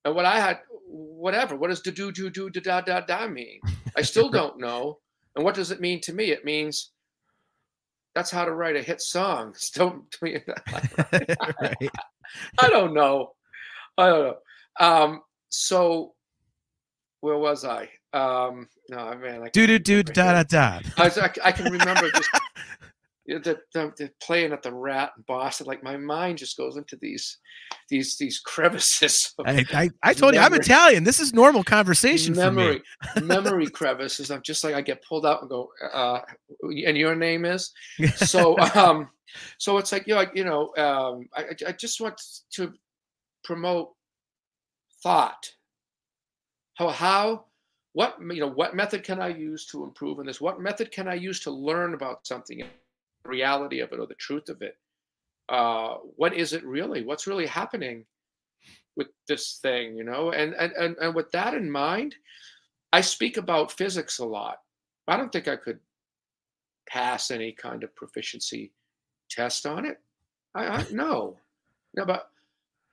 And what I had, whatever. What does do do do da da da da mean? I still don't know. And what does it mean to me? It means that's how to write a hit song. Don't right. I don't know. I don't know. Um, so where was I? Um, no, man. Do do do da da da. I, I can remember just the, the, the, playing at the Rat in Boston, like my mind just goes into these these these crevices. I, I, I, told memory. you I'm Italian. This is normal conversation memory, for me. memory crevices. I'm just like I get pulled out and go. Uh, and your name is so. um, so it's like you know, like, you know. Um, I I just want to promote thought. How how what you know what method can I use to improve in this? What method can I use to learn about something? Reality of it or the truth of it. Uh, what is it really? What's really happening with this thing, you know? And, and and and with that in mind, I speak about physics a lot. I don't think I could pass any kind of proficiency test on it. I, I no, no, but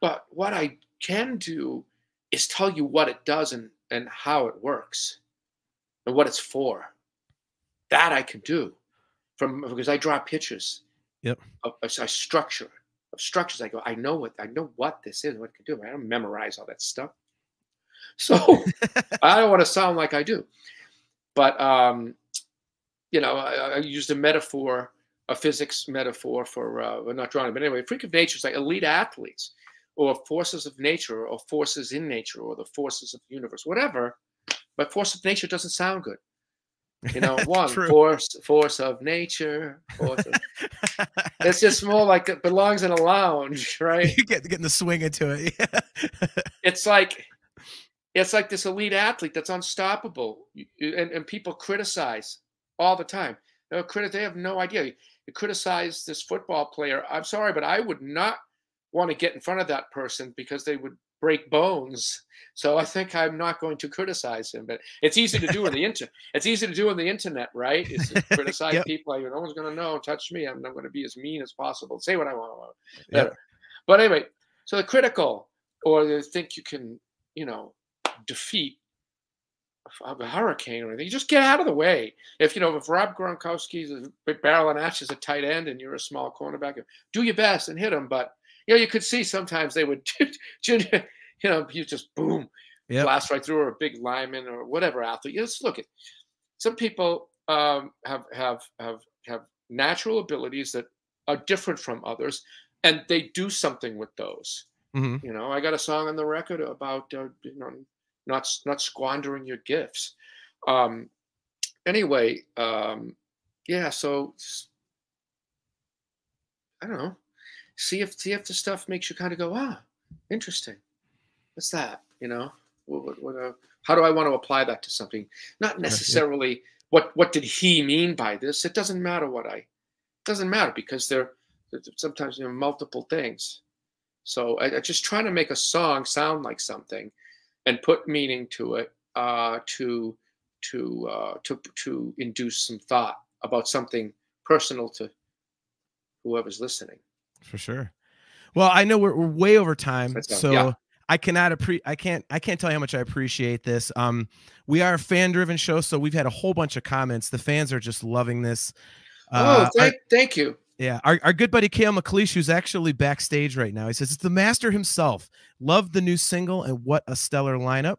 but what I can do is tell you what it does and and how it works and what it's for. That I can do from because I draw pictures. Yep. Of, a structure of structures. I go, I know what I know what this is, what it can do. I don't memorize all that stuff. So I don't want to sound like I do. But um, you know, I, I used a metaphor, a physics metaphor for uh, well, not drawing, but anyway, freak of nature is like elite athletes or forces of nature or forces in nature or the forces of the universe, whatever. But force of nature doesn't sound good. You know, one force force of nature. Force of, it's just more like it belongs in a lounge, right? You get getting the swing into it. it's like it's like this elite athlete that's unstoppable, and, and people criticize all the time. They, they have no idea. You criticize this football player. I'm sorry, but I would not want to get in front of that person because they would break bones. So I think I'm not going to criticize him. But it's easy to do on the internet. It's easy to do on the internet, right? Is criticize yep. people. Like, no one's going to know. Touch me. I'm, I'm going to be as mean as possible. Say what I want. Yep. But anyway, so the critical, or they think you can, you know, defeat a hurricane or anything. You just get out of the way. If you know, if Rob Gronkowski's a big barrel and ash is a tight end and you're a small cornerback, do your best and hit him. But you know, you could see sometimes they would, you know, you just boom, yep. blast right through, or a big lineman or whatever athlete. You just look at some people um, have have have have natural abilities that are different from others, and they do something with those. Mm-hmm. You know, I got a song on the record about uh, you know not not squandering your gifts. Um, anyway, um, yeah. So I don't know. See if see if the stuff makes you kind of go, ah, interesting. What's that? You know, what, what, what uh, how do I want to apply that to something? Not necessarily what what did he mean by this. It doesn't matter what I. It doesn't matter because there sometimes you know multiple things. So I, I just trying to make a song sound like something and put meaning to it uh, to to uh, to to induce some thought about something personal to whoever's listening. For sure. Well, I know we're, we're way over time, so yeah. I cannot appre- I can't I can't tell you how much I appreciate this. Um, we are a fan driven show, so we've had a whole bunch of comments. The fans are just loving this. Uh, oh, thank, our, thank you. Yeah, our, our good buddy Kale McLeish, who's actually backstage right now, he says it's the master himself. Love the new single and what a stellar lineup.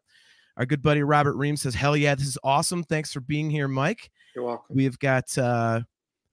Our good buddy Robert Ream says, "Hell yeah, this is awesome! Thanks for being here, Mike." You're welcome. We've got uh,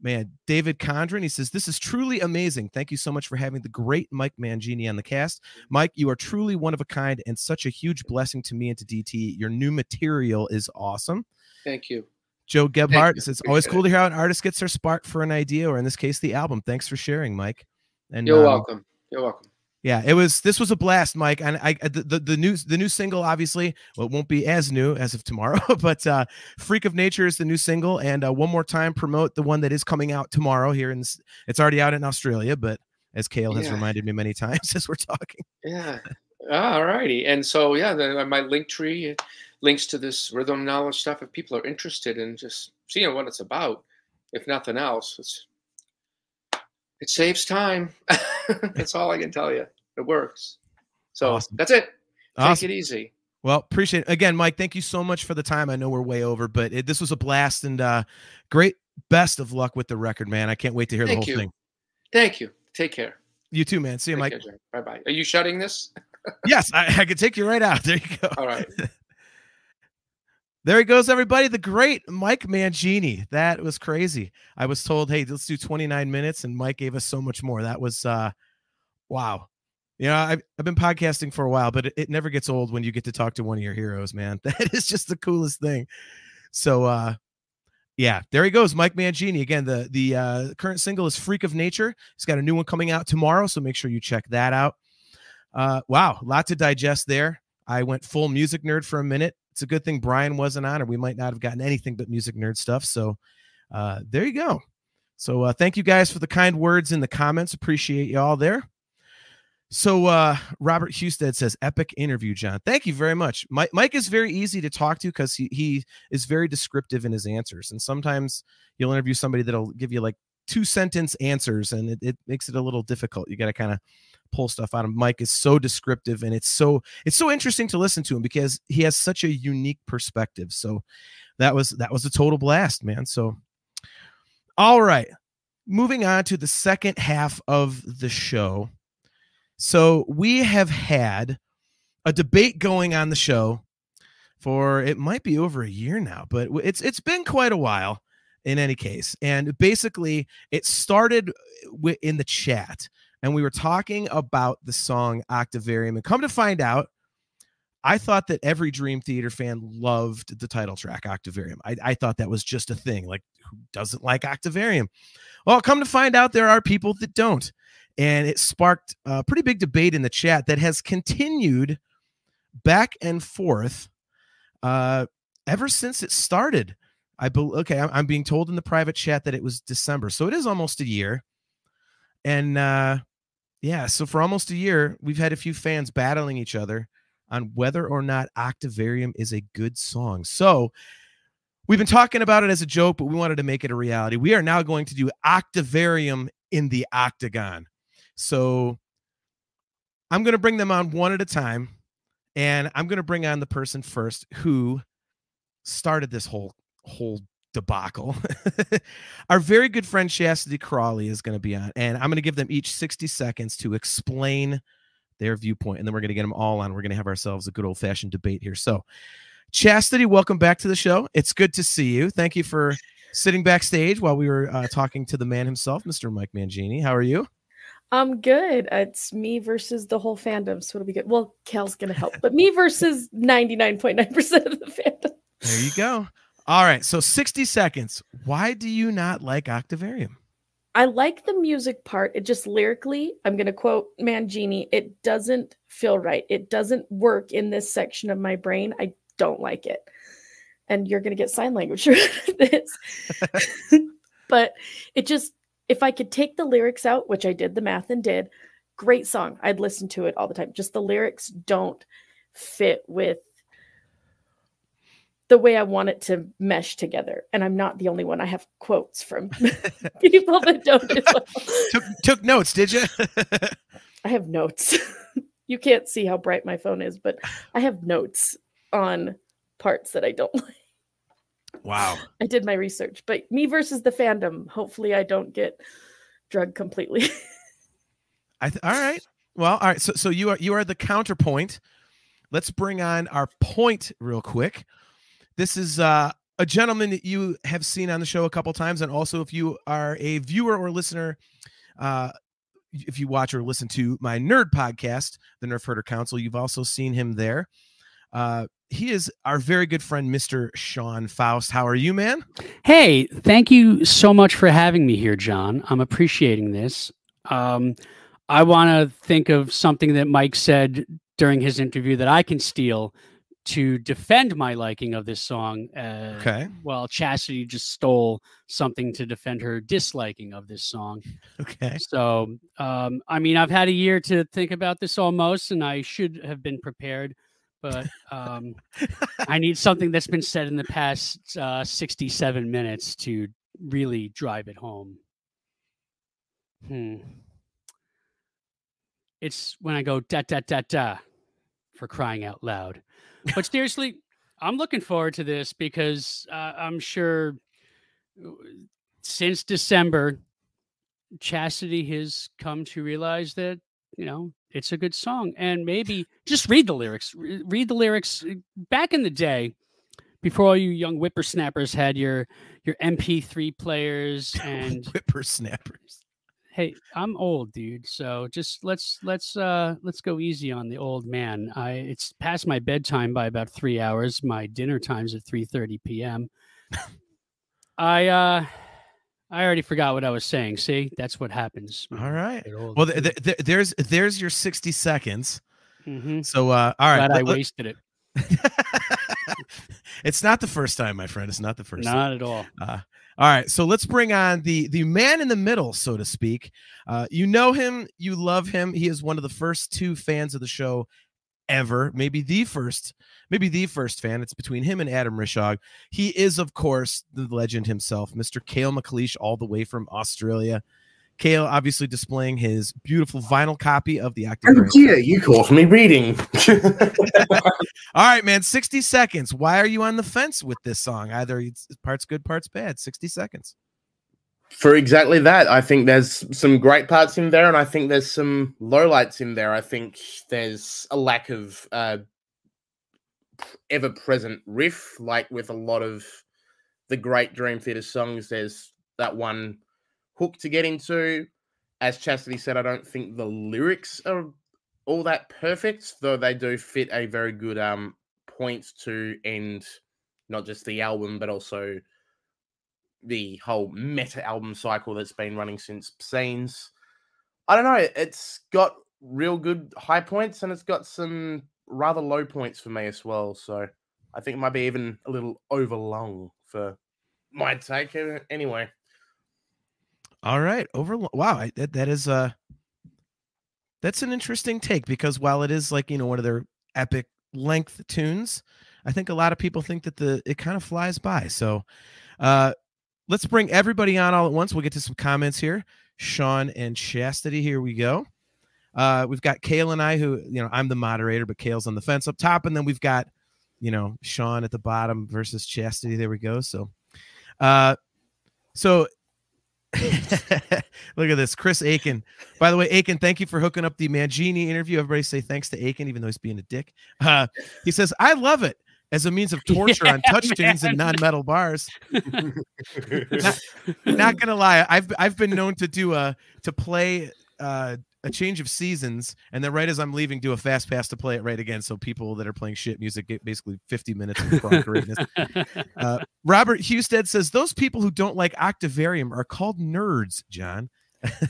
man David Condren. He says, "This is truly amazing. Thank you so much for having the great Mike Mangini on the cast. Mike, you are truly one of a kind and such a huge blessing to me and to DT. Your new material is awesome." Thank you. Joe Gebhardt says, it's "Always cool to hear how an artist gets their spark for an idea, or in this case, the album. Thanks for sharing, Mike." And you're um, welcome. You're welcome. Yeah, it was. This was a blast, Mike. And I, the, the, the new the new single, obviously, well, it won't be as new as of tomorrow, but uh, "Freak of Nature" is the new single. And uh, one more time, promote the one that is coming out tomorrow. Here in it's already out in Australia, but as Kale yeah. has reminded me many times as we're talking. Yeah. All righty. And so yeah, the, my Linktree links to this rhythm knowledge stuff if people are interested in just seeing what it's about. If nothing else, it's it saves time. that's all I can tell you. It works. So awesome. that's it. Take awesome. it easy. Well, appreciate it. Again, Mike, thank you so much for the time. I know we're way over, but it, this was a blast and uh, great. Best of luck with the record, man. I can't wait to hear thank the whole you. thing. Thank you. Take care. You too, man. See you, Take Mike. Bye bye. Are you shutting this? yes, I, I could take you right out. There you go. All right. There he goes, everybody. The great Mike Mangini. That was crazy. I was told, hey, let's do 29 minutes, and Mike gave us so much more. That was uh wow. You know, I've, I've been podcasting for a while, but it, it never gets old when you get to talk to one of your heroes, man. That is just the coolest thing. So uh yeah, there he goes, Mike Mangini. Again, the the uh, current single is "Freak of Nature." He's got a new one coming out tomorrow, so make sure you check that out. Uh, wow, a lot to digest there. I went full music nerd for a minute it's a good thing Brian wasn't on, or we might not have gotten anything but music nerd stuff. So uh, there you go. So uh, thank you guys for the kind words in the comments. Appreciate you all there. So uh, Robert Husted says, "Epic interview, John. Thank you very much. Mike, Mike is very easy to talk to because he he is very descriptive in his answers, and sometimes you'll interview somebody that'll give you like two sentence answers, and it, it makes it a little difficult. You got to kind of pull stuff out of Mike is so descriptive and it's so it's so interesting to listen to him because he has such a unique perspective. So that was that was a total blast, man. So all right. Moving on to the second half of the show. So we have had a debate going on the show for it might be over a year now, but it's it's been quite a while in any case. And basically it started uh, in the chat and we were talking about the song Octavarium. And come to find out, I thought that every Dream Theater fan loved the title track Octavarium. I, I thought that was just a thing. Like, who doesn't like Octavarium? Well, come to find out, there are people that don't. And it sparked a pretty big debate in the chat that has continued back and forth uh, ever since it started. I be, okay, I'm, being told in the private chat that it was December, so it is almost a year. And uh, yeah, so for almost a year, we've had a few fans battling each other on whether or not Octavarium is a good song. So we've been talking about it as a joke, but we wanted to make it a reality. We are now going to do Octavarium in the Octagon. So I'm going to bring them on one at a time. And I'm going to bring on the person first who started this whole whole debacle. Our very good friend Chastity Crawley is going to be on, and I'm going to give them each 60 seconds to explain their viewpoint, and then we're going to get them all on. We're going to have ourselves a good old fashioned debate here. So, Chastity, welcome back to the show. It's good to see you. Thank you for sitting backstage while we were uh, talking to the man himself, Mr. Mike Mangini. How are you? I'm good. It's me versus the whole fandom, so it'll be good. Well, Kel's gonna help, but me versus 99.9% of the fandom. There you go. All right. So 60 seconds. Why do you not like Octavarium? I like the music part. It just lyrically, I'm going to quote Mangini, it doesn't feel right. It doesn't work in this section of my brain. I don't like it. And you're going to get sign language for this. but it just, if I could take the lyrics out, which I did the math and did, great song. I'd listen to it all the time. Just the lyrics don't fit with the way I want it to mesh together. And I'm not the only one. I have quotes from people that don't. as Well. Took, took notes, did you? I have notes. you can't see how bright my phone is, but I have notes on parts that I don't like. Wow. I did my research, but me versus the fandom. Hopefully, I don't get drugged completely. I th- all right. Well, all right. So, so you are you are the counterpoint. Let's bring on our point real quick. This is uh, a gentleman that you have seen on the show a couple times, and also if you are a viewer or listener, uh, if you watch or listen to my nerd podcast, the Nerf Herder Council, you've also seen him there. Uh, he is our very good friend, Mr. Sean Faust. How are you, man? Hey, thank you so much for having me here, John. I'm appreciating this. Um, I want to think of something that Mike said during his interview that I can steal to defend my liking of this song. Uh, Okay. Well, Chastity just stole something to defend her disliking of this song. Okay. So, um, I mean, I've had a year to think about this almost, and I should have been prepared. But um, I need something that's been said in the past uh, 67 minutes to really drive it home. Hmm. It's when I go da da da da for crying out loud. But seriously, I'm looking forward to this because uh, I'm sure uh, since December, Chastity has come to realize that, you know, it's a good song. And maybe just read the lyrics. Re- Read the lyrics. Uh, Back in the day, before all you young whippersnappers had your your MP3 players and Whippersnappers. Hey i'm old dude so just let's let's uh let's go easy on the old man i it's past my bedtime by about three hours my dinner time's at 3 30 p.m i uh i already forgot what i was saying see that's what happens All right. Well, th- th- th- there's there's your 60 seconds. mm-hmm. So, uh, all right. glad i wasted it it's not the first time, my friend. It's not the first time. not at all Uh, all right, so let's bring on the the man in the middle, so to speak. Uh, you know him, you love him. He is one of the first two fans of the show ever, maybe the first, maybe the first fan. It's between him and Adam Rishog. He is, of course, the legend himself, Mr. Kale McLeish, all the way from Australia. Kale obviously displaying his beautiful vinyl copy of the Active. Oh dear, you caught me reading. All right, man, 60 seconds. Why are you on the fence with this song? Either it's parts good, parts bad. 60 seconds. For exactly that, I think there's some great parts in there, and I think there's some lowlights in there. I think there's a lack of uh, ever-present riff, like with a lot of the great Dream Theater songs. There's that one hook to get into. As Chastity said, I don't think the lyrics are all that perfect, though they do fit a very good um point to end not just the album, but also the whole meta album cycle that's been running since Scenes. I don't know. It's got real good high points and it's got some rather low points for me as well. So I think it might be even a little overlong for my take. Anyway, All right, over. Wow, I, that that is uh, That's an interesting take because while it is like, you know, one of their epic length tunes, I think a lot of people think that the it kind of flies by. So uh let's bring everybody on all at once. We'll get to some comments here. Sean and Chastity, here we go. Uh we've got Kale and I who, you know, I'm the moderator, but Kale's on the fence up top, and then we've got, you know, Sean at the bottom versus Chastity. There we go. So uh so Look at this, Chris Aiken. By the way, Aiken, thank you for hooking up the Mangini interview. Everybody say thanks to Aiken, even though he's being a dick. Uh, he says, "I love it as a means of torture Yeah, on TouchTunes and non-metal bars." not, not gonna lie, I've I've been known to do a to play uh, a change of seasons, and then right as I'm leaving, do a fast pass to play it right again, so people that are playing shit music get basically 50 minutes of raw greatness. Uh, Robert Husted says those people who don't like Octavarium are called nerds, John.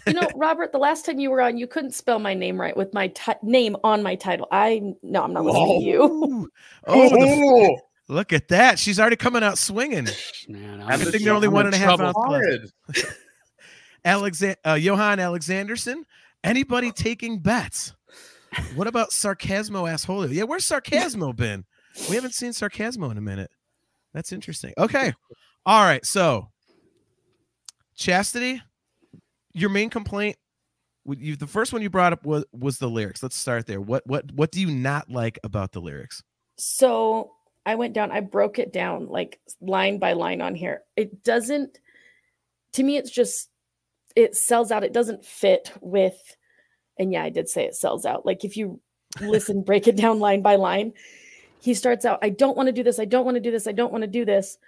You know, Robert, the last time you were on, you couldn't spell my name right with my ti- name on my title. I no, I'm not listening to you. Oh, the f- look at that. She's already coming out swinging. Man, I'm I'm, Good the thing they're only I'm one in and a half trouble. ounce left. Hard. Alexander uh, Johan Alexanderson. Anybody taking bets? What about Sarcasmo Assholio? Yeah, where's Sarcasmo been? We haven't seen Sarcasmo in a minute. That's interesting. Okay. All right. So, Chastity, your main complaint you, the first one you brought up was was the lyrics. Let's start there. What what what do you not like about the lyrics? So I went down, I broke it down like line by line on here. It doesn't, to me, it's just, it sells out. It doesn't fit with, and yeah, I did say it sells out. Like if you listen, break it down line by line, he starts out, I don't want to do this. I don't want to do this. I don't want to do this,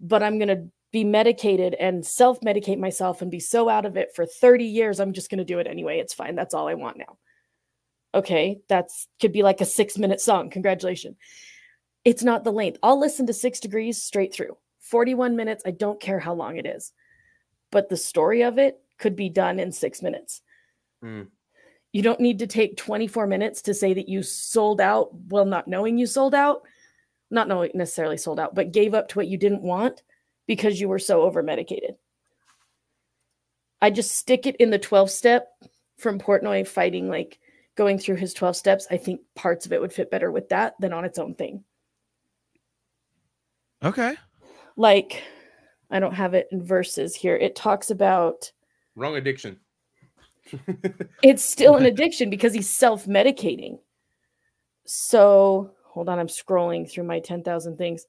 but I'm going to be medicated and self medicate myself and be so out of it for 30 years. I'm just going to do it anyway. It's fine. That's all I want now. Okay. That's could be like a six minute song. Congratulations it's not the length. I'll listen to Six Degrees straight through. 41 minutes. I don't care how long it is. But the story of it could be done in six minutes. Hmm. You don't need to take 24 minutes to say that you sold out well, not knowing you sold out. Not knowing necessarily sold out, but gave up to what you didn't want because you were so over medicated. I just stick it in the 12 step from Portnoy fighting, like going through his 12 steps. I think parts of it would fit better with that than on its own thing. Okay. like I don't have it in verses here. It talks about Wrong addiction. it's still an addiction because he's self-medicating. So hold on, I'm scrolling through my 10,000 things.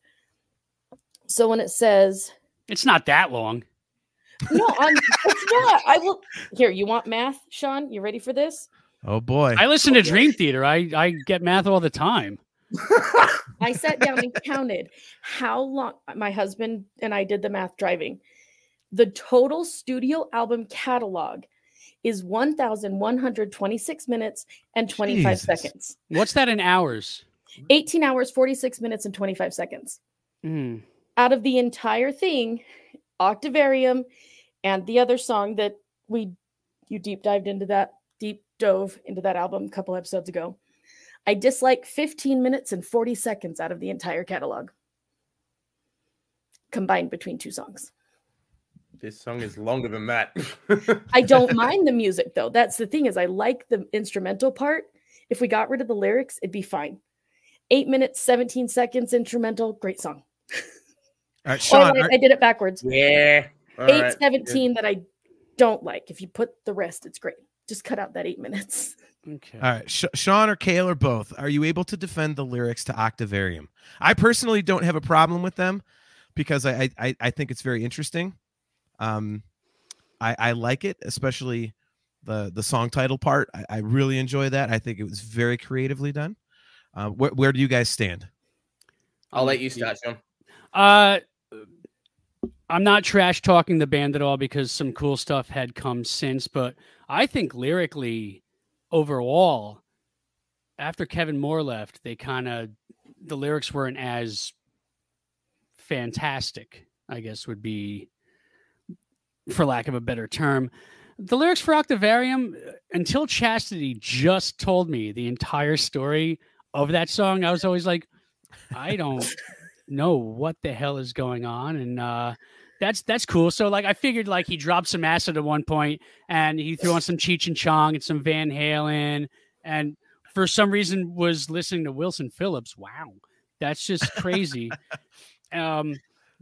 So when it says It's not that long. no, I'm it's not. I will here, you want math, Sean? You ready for this? Oh boy. I listen to oh, Dream Theater. I I get math all the time. I sat down and counted how long my husband and I did the math driving. The total studio album catalog is 1,126 minutes and 25 Jesus. seconds. What's that in hours? 18 hours, 46 minutes, and 25 seconds. Hmm. Out of the entire thing, Octavarium and the other song that we you deep dived into that, deep dove into that album a couple episodes ago. I dislike 15 minutes and 40 seconds out of the entire catalog combined between two songs. This song is longer than that. I don't mind the music though. That's the thing is I like the instrumental part. If we got rid of the lyrics, it'd be fine. 8 minutes 17 seconds instrumental, great song. All right, Or Sean. like, are- I did it backwards. yeah. All Eight right. seventeen that I don't like. If you put the rest, it's great. Just cut out that eight minutes. Okay. All right, Sh- Sean or Kale or both. Are you able to defend the lyrics to Octavarium? I personally don't have a problem with them because I I, I think it's very interesting. Um, I I like it, especially the the song title part. I, I really enjoy that. I think it was very creatively done. Uh, where where do you guys stand? I'll let you start, Sean. Uh, I'm not trash talking the band at all because some cool stuff had come since, but I think lyrically, overall, after Kevin Moore left, they kind of the lyrics weren't as fantastic. I guess would be, for lack of a better term, the lyrics for Octavarium. uh, Until Chastity just told me the entire story of that song, I was always like, I don't know what the hell is going on and uh that's that's cool. So like I figured like he dropped some acid at one point and he threw on some Cheech and Chong and some Van Halen and for some reason was listening to Wilson Phillips. Wow. That's just crazy. um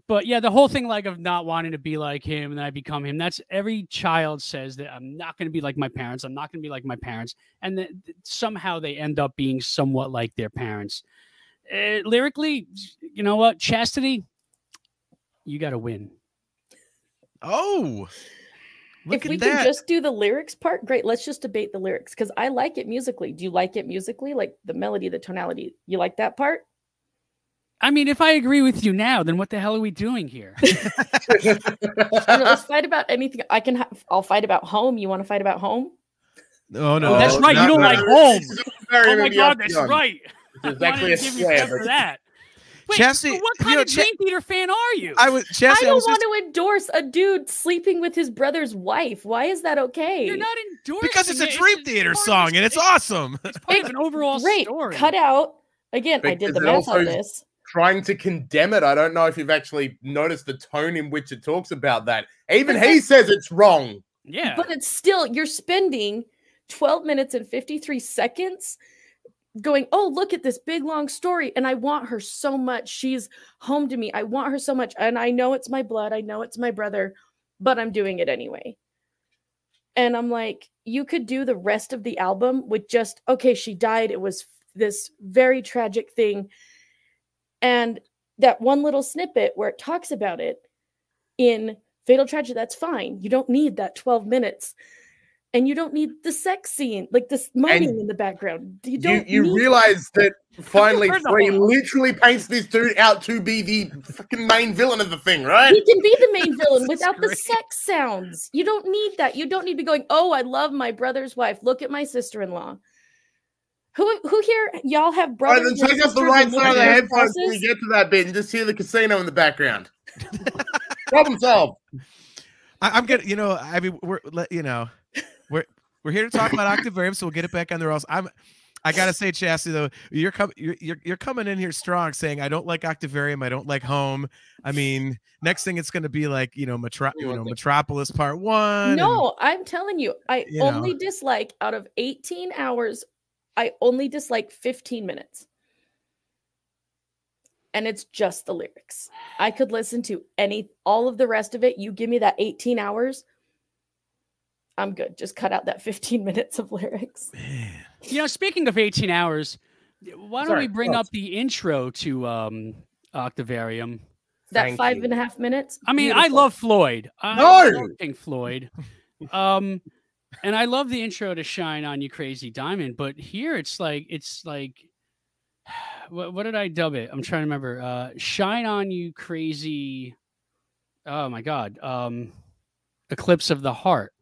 but yeah, the whole thing like of not wanting to be like him and then I become him. That's every child says that I'm not going to be like my parents. I'm not going to be like my parents, and that somehow they end up being somewhat like their parents. Uh, lyrically, you know what? Chastity, you got to win. Oh, look if at we that. can just do the lyrics part, great. Let's just debate the lyrics because I like it musically. Do you like it musically? Like the melody, the tonality. You like that part? I mean, if I agree with you now, then what the hell are we doing here? You know, let's fight about anything. I can. Ha- I'll fight about home. You want to fight about home? oh no, that's Oh, right. no, you don't no, like no, home. this is very Oh my god, that's beyond. right. This is actually a to give you swear, credit for but- that. Wait, Chastity, so what you kind know, of Cha- Dream Theater fan are you? I was I Chastity. I, don't was want just, to endorse a dude sleeping with his brother's wife. Why is that okay? You're not endorsing because it's a. Dream just Theater part of song the- and it's awesome. It's part of an overall Great. story. Cut out again. I did the math on this. Trying to condemn it. I don't know if you've actually noticed the tone in which it talks about that. Even But he says it's wrong. Yeah. But it's still you're spending 12 minutes and 53 seconds going, "Oh, look at this big long story and I want her so much. She's home to me. I want her so much and I know it's my blood. I know it's my brother, but I'm doing it anyway." And I'm like, you could do the rest of the album with just, okay, she died. It was this very tragic thing. And that one little snippet where it talks about it in Fatal Tragedy, that's fine. You don't need that 12 minutes. And you don't need the sex scene, like this moaning in the background. You You, don't you need realize that finally heard the literally paints this dude out to be the fucking main villain of the thing, right? he can be the main villain This is without the sex sounds. You don't need that. You don't need to be going, oh, I love my brother's wife. Look at my sister-in-law. Who who here y'all have All right, brothers? then take off the right side of the headphones when we get to that bit and just hear the casino in the background. Problem solved. I, I'm gonna, you know, I mean, we're, let- you know, we're we're here to talk about Octavarium, so we'll get it back on the rails. I'm, I gotta say, Chastity, though, you're coming, you're, you're you're coming in here strong, saying I don't like Octavarium, I don't like Home. I mean, next thing it's gonna be like, you know, Metro, you know, Metropolis Part One. and- No, I'm telling you, I you know. only dislike out of 18 hours, I only dislike 15 minutes. And it's just the lyrics. I could listen to any all of the rest of it. You give me that 18 hours, I'm good. Just cut out that 15 minutes of lyrics. Man. You know, speaking of 18 hours, why don't we bring thoughts? up the intro to um Octavarium? That Thank five you. and a half minutes. I mean, I love Floyd. I No! love Pink Floyd. Um, and I love the intro to "Shine on You, Crazy Diamond." But here, it's like it's like, what, what did I dub it? I'm trying to remember. Uh, "Shine on You, Crazy." Oh my God! Um, Eclipse of the Heart,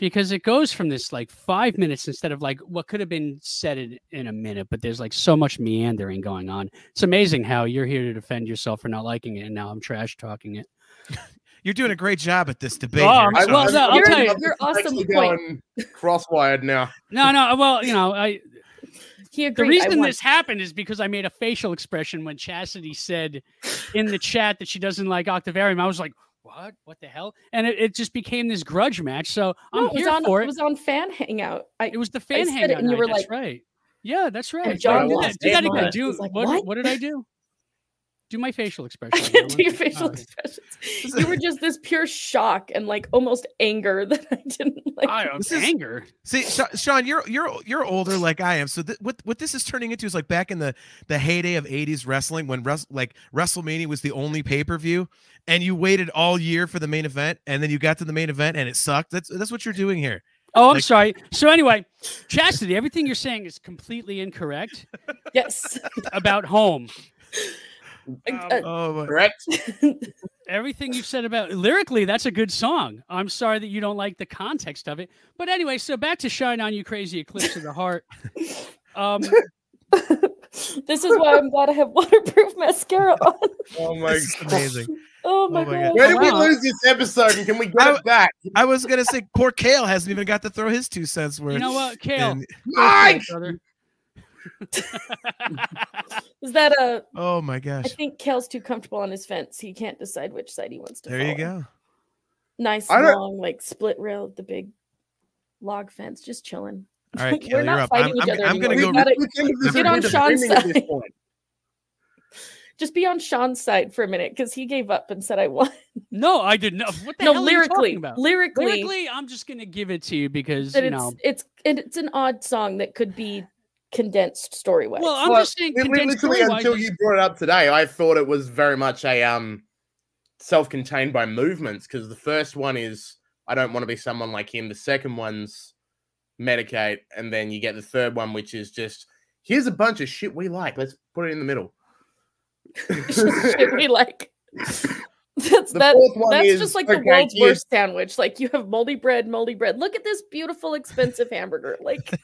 because it goes from this like five minutes instead of like what could have been said in, in a minute. But there's like so much meandering going on. It's amazing how you're here to defend yourself for not liking it, and now I'm trash talking it. You're doing a great job at this debate. Oh, here, I'm- so- well, no, I'll You're- tell you. you're awesome point. going crosswired now. No, no. Uh, well, you know, I He the agreed. I reason this happened is because I made a facial expression when Chastity said in the chat that she doesn't like Octavarium. I was like, "What? What the hell?" And it, it just became this grudge match. So I'm No, it was here on for it it. was on fan hangout. I It was the fan said it hangout. and you night, were that's like- right. Yeah, that's right. John do that, do that again. Do like, what, "What?" what did I do? Do my facial expression. I can't do your facial oh, okay. expressions. You were just this pure shock and like almost anger that I didn't like. I am This is- anger. See, Sean, you're you're you're older like I am. So th- what what this is turning into is like back in the the heyday of '80s wrestling when res- like WrestleMania was the only pay per view, and you waited all year for the main event, and then you got to the main event and it sucked. That's that's what you're doing here. Oh, I'm Like- sorry. So anyway, Chastity, everything you're saying is completely incorrect yes. about home. Uh, Oh, my. Correct? everything you've said about lyrically, that's a good song. I'm sorry that you don't like the context of it. But anyway, so back to Shine On You Crazy Eclipse of the Heart. Um, this is why I'm glad I have waterproof mascara on. Oh my This is god. amazing. Oh my, Oh my god. God. Where did we Wow. lose this episode and can we get I- it back? I was gonna say poor Kale hasn't even got to throw his two cents worth. you know what, Kale? in- Go for it, Mike! brother. This Is that a? Oh my gosh! I think Kale's too comfortable on his fence. He can't decide which side he wants to. There you go. Nice I don't- long like split rail, with the big log fence, just chilling. All right, We're not you're up. I'm, fighting each I'm, other I'm gonna go. We gotta- Which end Get on Sean's defending at this side. Just be on Sean's side for a minute because he gave up and said I won. No, I did not. What the no, hell are you lyrically, about? lyrically, Lyrically, I'm just gonna give it to you because you it's know. it's and it's an odd song that could be condensed story wise. Well, I'm Well, just saying. li- li- condensed Literally, until you brought it up today, I thought it was very much a um self-contained by movements because the first one is I don't want to be someone like him. The second one's medicate, and then you get the third one, which is just here's a bunch of shit we like. Let's put it in the middle. Shit we like. That's that. That's is, just like the world's here's- worst sandwich. Like you have moldy bread, moldy bread. Look at this beautiful, expensive hamburger. Like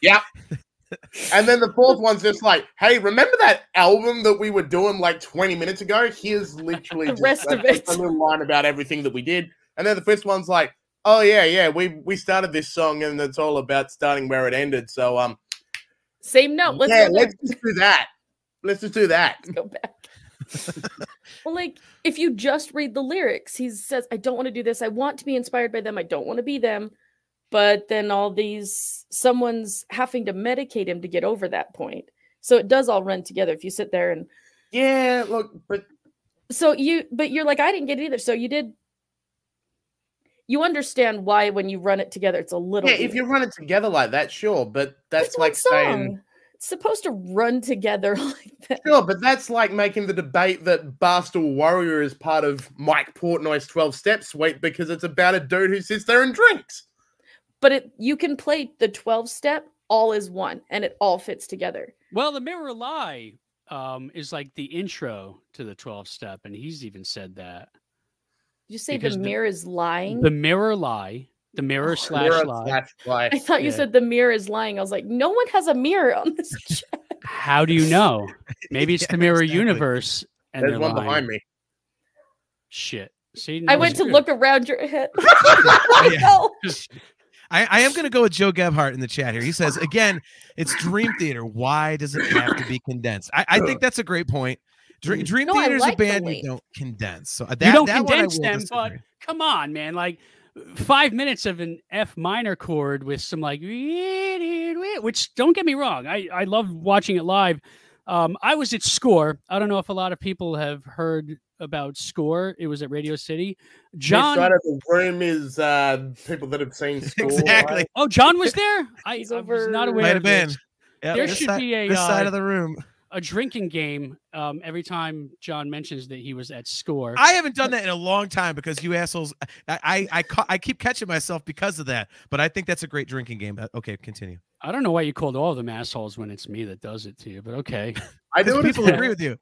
And then the fourth one's just like, hey, remember that album that we were doing like 20 minutes ago? Here's literally The just rest a, of it. a little line about everything that we did. And then the fifth one's like, oh yeah, yeah, we we started this song and it's all about starting where it ended. So um same note. Let's yeah, let's just do that. Let's just do that. Let's go back. well, like if you just read the lyrics, he says, "I don't want to do this. I want to be inspired by them. I don't want to be them." But then all these, someone's having to medicate him to get over that point. So it does all run together if you sit there and Yeah, look, but so you but you're like i didn't get it either so you did you understand why when you run it together it's a little yeah, if you run it together like that, sure. But that's It's like saying it's supposed to run together like that Sure, but that's like making the debate that Barstool Warrior is part of Mike Portnoy's 12 Step Suite because it's about a dude who sits there and drinks. But it you can play the 12 step all as one and it all fits together Well, the mirror lie um, is like the intro to the 12 step, and he's even said that. Did you say Because the the- mirror is lying The mirror lie, the mirror slash Mirror lie. slash lie. i thought you yeah. said the mirror is lying i was like no one has a mirror on this chat. How do you know? Maybe it's Yeah, the mirror exactly. universe. And There's one lying. behind me. Shit. See, i went to true. look around your head Yeah. No. I, I am going to go with Joe Gebhardt in the chat here. He says, again, it's Dream Theater. Why does it have to be condensed? I, I think that's a great point. Dream, Dream No, I Theater is like a band you don't condense. So that, you don't that condense will them, but come on, man. Like five minutes of an F minor chord with some like, which don't get me wrong, I I love watching it live. Um, I was at Score. I don't know if a lot of people have heard about Score. It was at Radio City. John, John. side of the room is uh, people that have seen Score. Exactly. right? Oh, John was there. I, He's I was not aware. Might of have been. Yep, There should side, be a, this side uh, of the room. A drinking game. Um, every time John mentions that he was at Score. I haven't done that in a long time because you assholes. I I I, ca- I keep catching myself because of that. But I think that's a great drinking game. Uh, Okay, continue. I don't know why you called all of them assholes when it's me that does it to you, but okay. I do Because it people well. agree with you.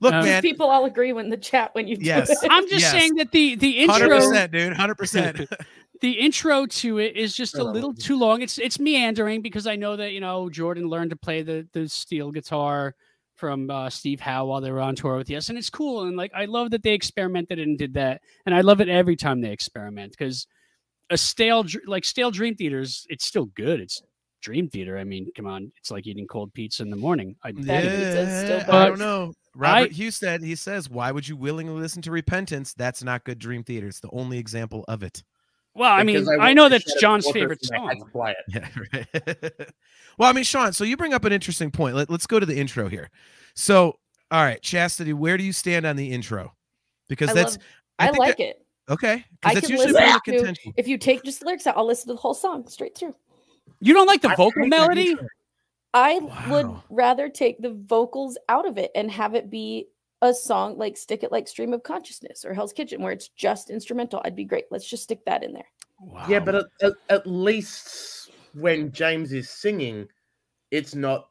Look, Um, man. people all agree when the chat when you do Yes. it. I'm just Yes. saying that the the intro. Hundred percent, dude. Hundred percent. the intro to it is just a little too long. It's it's meandering because I know that you know Jordan learned to play the the steel guitar from uh, Steve Howe while they were on tour with Yes, and it's cool. And like I love that they experimented and did that, and I love it every time they experiment because a stale like stale Dream Theaters, it's still good. It's Dream Theater. I mean, come on, it's like eating cold pizza in the morning. I That still Yeah. I don't know. Robert I- Husted said he says, "Why would you willingly listen to Repentance? That's not good Dream Theater. It's the only example of it." Well, I mean, Because I know the that's John's favorite and I had song. Quiet. Yeah, right. well, I mean, Sean, so you bring up an interesting point. Let, let's go to the intro here. So, all right, Chastity, where do you stand on the intro? Because I that's love- I, think like that- it. okay. I that's can usually listen to- contention. If you take just the lyrics out, I'll listen to the whole song straight through. You don't like the I vocal hate melody? intro. I would rather take the vocals out of it and have it be a song like Stick It Like Stream of Consciousness or Hell's Kitchen where it's just instrumental. I'd be great. Let's just stick that in there. Yeah, but at, at, at least when James is singing, it's not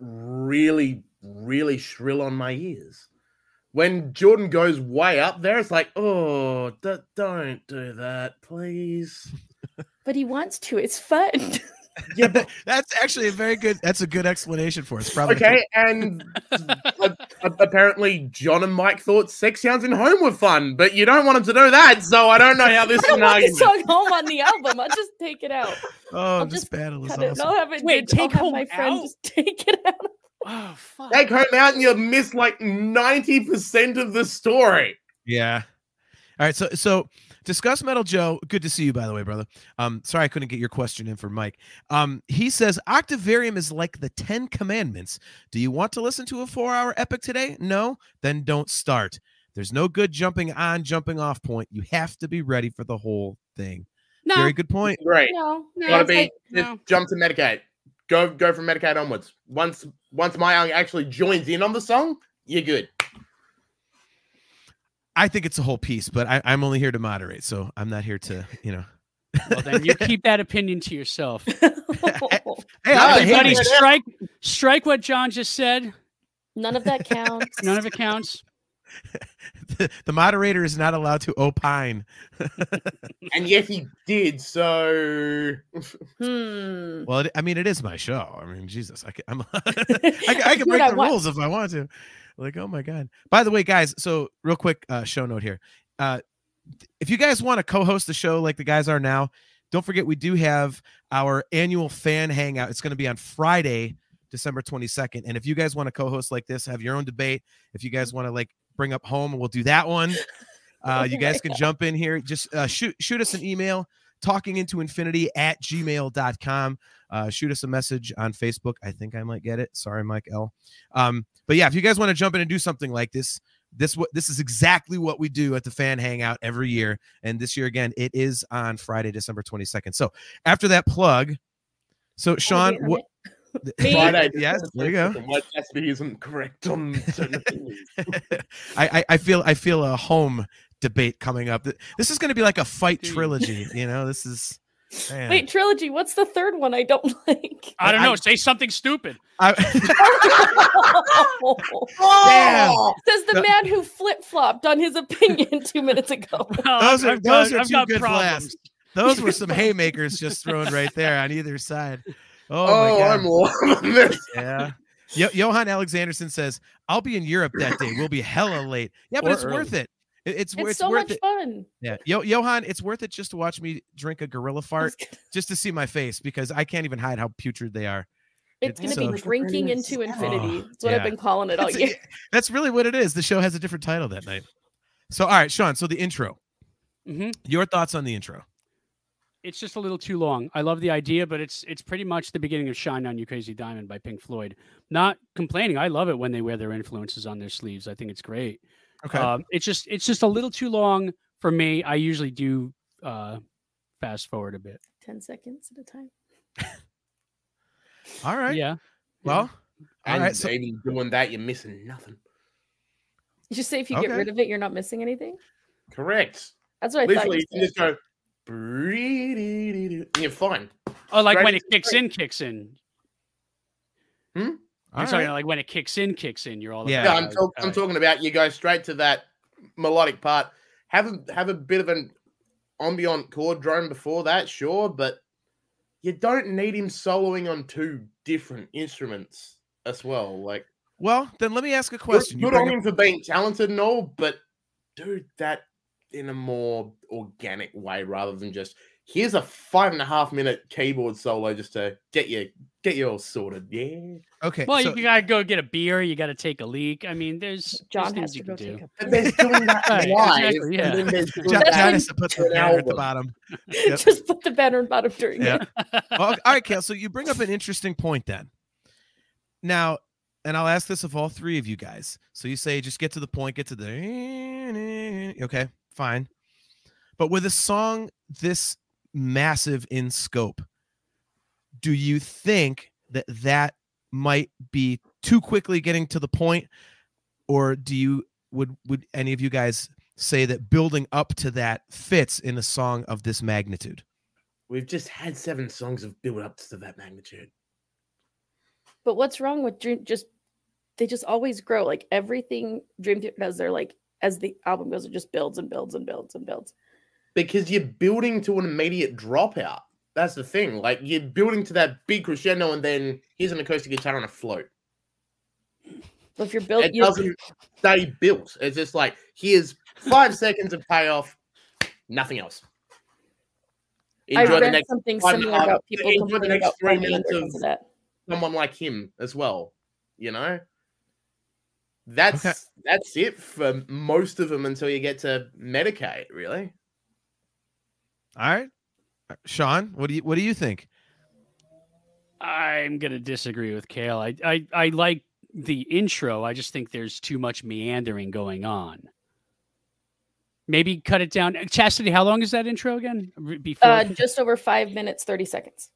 really, really shrill on my ears. When Jordan goes way up there, it's like, oh, d- don't do that, please. But he wants to. It's fun. Yeah, but that's actually a very good. That's a good explanation for it. It's probably okay, and uh, apparently John and Mike thought Sex Sounds in Home were fun, but you don't want them to do that, so I don't know how this I is don't want the song home on the album. I'll just take it out. Oh, I'll this just battle is Cut it. awesome. I'll have it. Wait, dig- I'll take have home my friend out? just take it out. Oh fuck. Take home out and you miss like 90% of the story. Yeah. All right. So so discuss metal Joe. Good to see you, by the way, brother. Um, sorry I couldn't get your question in for Mike. Um, he says Octavarium is like the Ten Commandments. Do you want to listen to a four-hour epic today? No, then don't start. There's no good jumping on, jumping off point. You have to be ready for the whole thing. no, Very good point. Right. No, No, Gotta it's be like- just no. jump to Medicate. Go go from Medicate onwards. Once once Myung actually joins in on the song, you're good. I think it's a whole piece, but I, I'm only here to moderate, so I'm not here to, you know. well, then you keep that opinion to yourself. Hey, No, Everybody, hater. strike strike what John just said. None of that counts. None of it counts. the, the moderator is not allowed to opine. And yet he did, so Hmm. Well, it, I mean, it is my show. I mean, Jesus, I can, I'm, I, can- I can break the rules if I want to. Like, oh my god! By the way, guys, so real quick uh, show note here. Uh, if you guys want to co-host the show like the guys are now, don't forget we do have our annual fan hangout. It's going to be on Friday, December 22nd. And if you guys want to co-host like this, have your own debate. If you guys want to like bring up home, we'll do that one. Uh, you guys can jump in here. Just uh, shoot shoot us an email talking into infinity at gmail.com uh, shoot us a message on facebook. I think i might get it. Sorry mike l. Um, but yeah if you guys want to jump in and do something like this this what this is exactly what we do at the fan hangout every year. And this year again it is on friday december 22nd so after that plug so sean wait, what Friday. yes there you go. What isn't correct on certain opinions. I, I I feel I feel a home debate coming up. This is going to be like a fight Dude. trilogy. You know, this is. man. Wait, trilogy. What's the third one I don't like? I don't I- know. Say something stupid. I, Damn. Oh! Says the No. man who flip flopped on his opinion two minutes ago. Those are- I've those got, are I've two got good problems. blasts. those were some haymakers just thrown right there on either side. Oh, Oh, my god! I'm loving this. Yeah. Yo- Johan Alexanderson says, "I'll be in Europe that day. We'll be hella late. Yeah, but Or it's early. worth it. It- It's, It's it's so worth much it. fun. Yeah, Yo- Johan, it's worth it just to watch me drink a gorilla fart just to see my face because I can't even hide how putrid they are. It's It's going to so- be drinking into infinity. Oh, That's what I've been calling it all It's- year. That's really what it is. The show has a different title that night. So, all right, Sean. So the intro. Mhm. Your thoughts on the intro? It's just a little too long. I love the idea, but it's it's pretty much the beginning of "Shine On You Crazy Diamond" by Pink Floyd. Not complaining. I love it when they wear their influences on their sleeves. I think it's great. Okay. Um, it's just it's just a little too long for me. I usually do uh, fast forward a bit. 10 seconds at a time. all right. Yeah. Well, all And right. So, even doing that, you're missing nothing. You just say if you Okay. get rid of it, you're not missing anything. Correct. That's what I Literally, you thought. can You just go. And You're fine. Oh, like when Right. it kicks in, kicks in. All I'm right. sorry, like when it kicks in, kicks in. You're all Yeah. Yeah, about I'm, it. talk- I'm talking about you go straight to that melodic part. Have a have a bit of an ambient chord drone before that, sure, but you don't need him soloing on two different instruments as well. Like, Well, then let me ask a question. You good on bring him for being talented and all, but do that in a more organic way rather than just here's a five and a half minute keyboard solo just to get you get you all sorted. Yeah, okay. Well, so, you gotta go get a beer. You gotta take a leak. I mean, there's John there's has things to you go can do. take a but there's doing that live, exactly, yeah. and then John, that John has to put the an banner at the bottom. Yep. just put the banner in bottom during Yeah. it. Well, all right, Kale. So you bring up an interesting point then. Now, and I'll ask this of all three of you guys. So you say just get to the point, get to the okay, fine. But with a song this massive in scope, do you think that that might be too quickly getting to the point, or do you would would any of you guys say that building up to that fits in a song of this magnitude? We've just had seven songs of build ups to that magnitude. But what's wrong with Dream? Just they just always grow. Like everything Dream Theater does, they're like as the album goes, it just builds and builds and builds and builds. Because you're building to an immediate dropout. That's the thing. Like you're building to that big crescendo, and then here's an acoustic guitar on a float. But if you're built, It you, doesn't stay built. It's just like here's five seconds of payoff, nothing else. I Enjoy the read next something five and a similar half- about people enjoy the next about three minutes of- of someone like him as well. You know, that's Okay. that's it for most of them until you get to Medicate. Really, All right. Sean, what do you what do you think? I'm gonna disagree with Kale. I, I I like the intro. I just think there's too much meandering going on. Maybe cut it down. Chastity, how long is that intro again? Before Uh, just over five minutes, 30 seconds.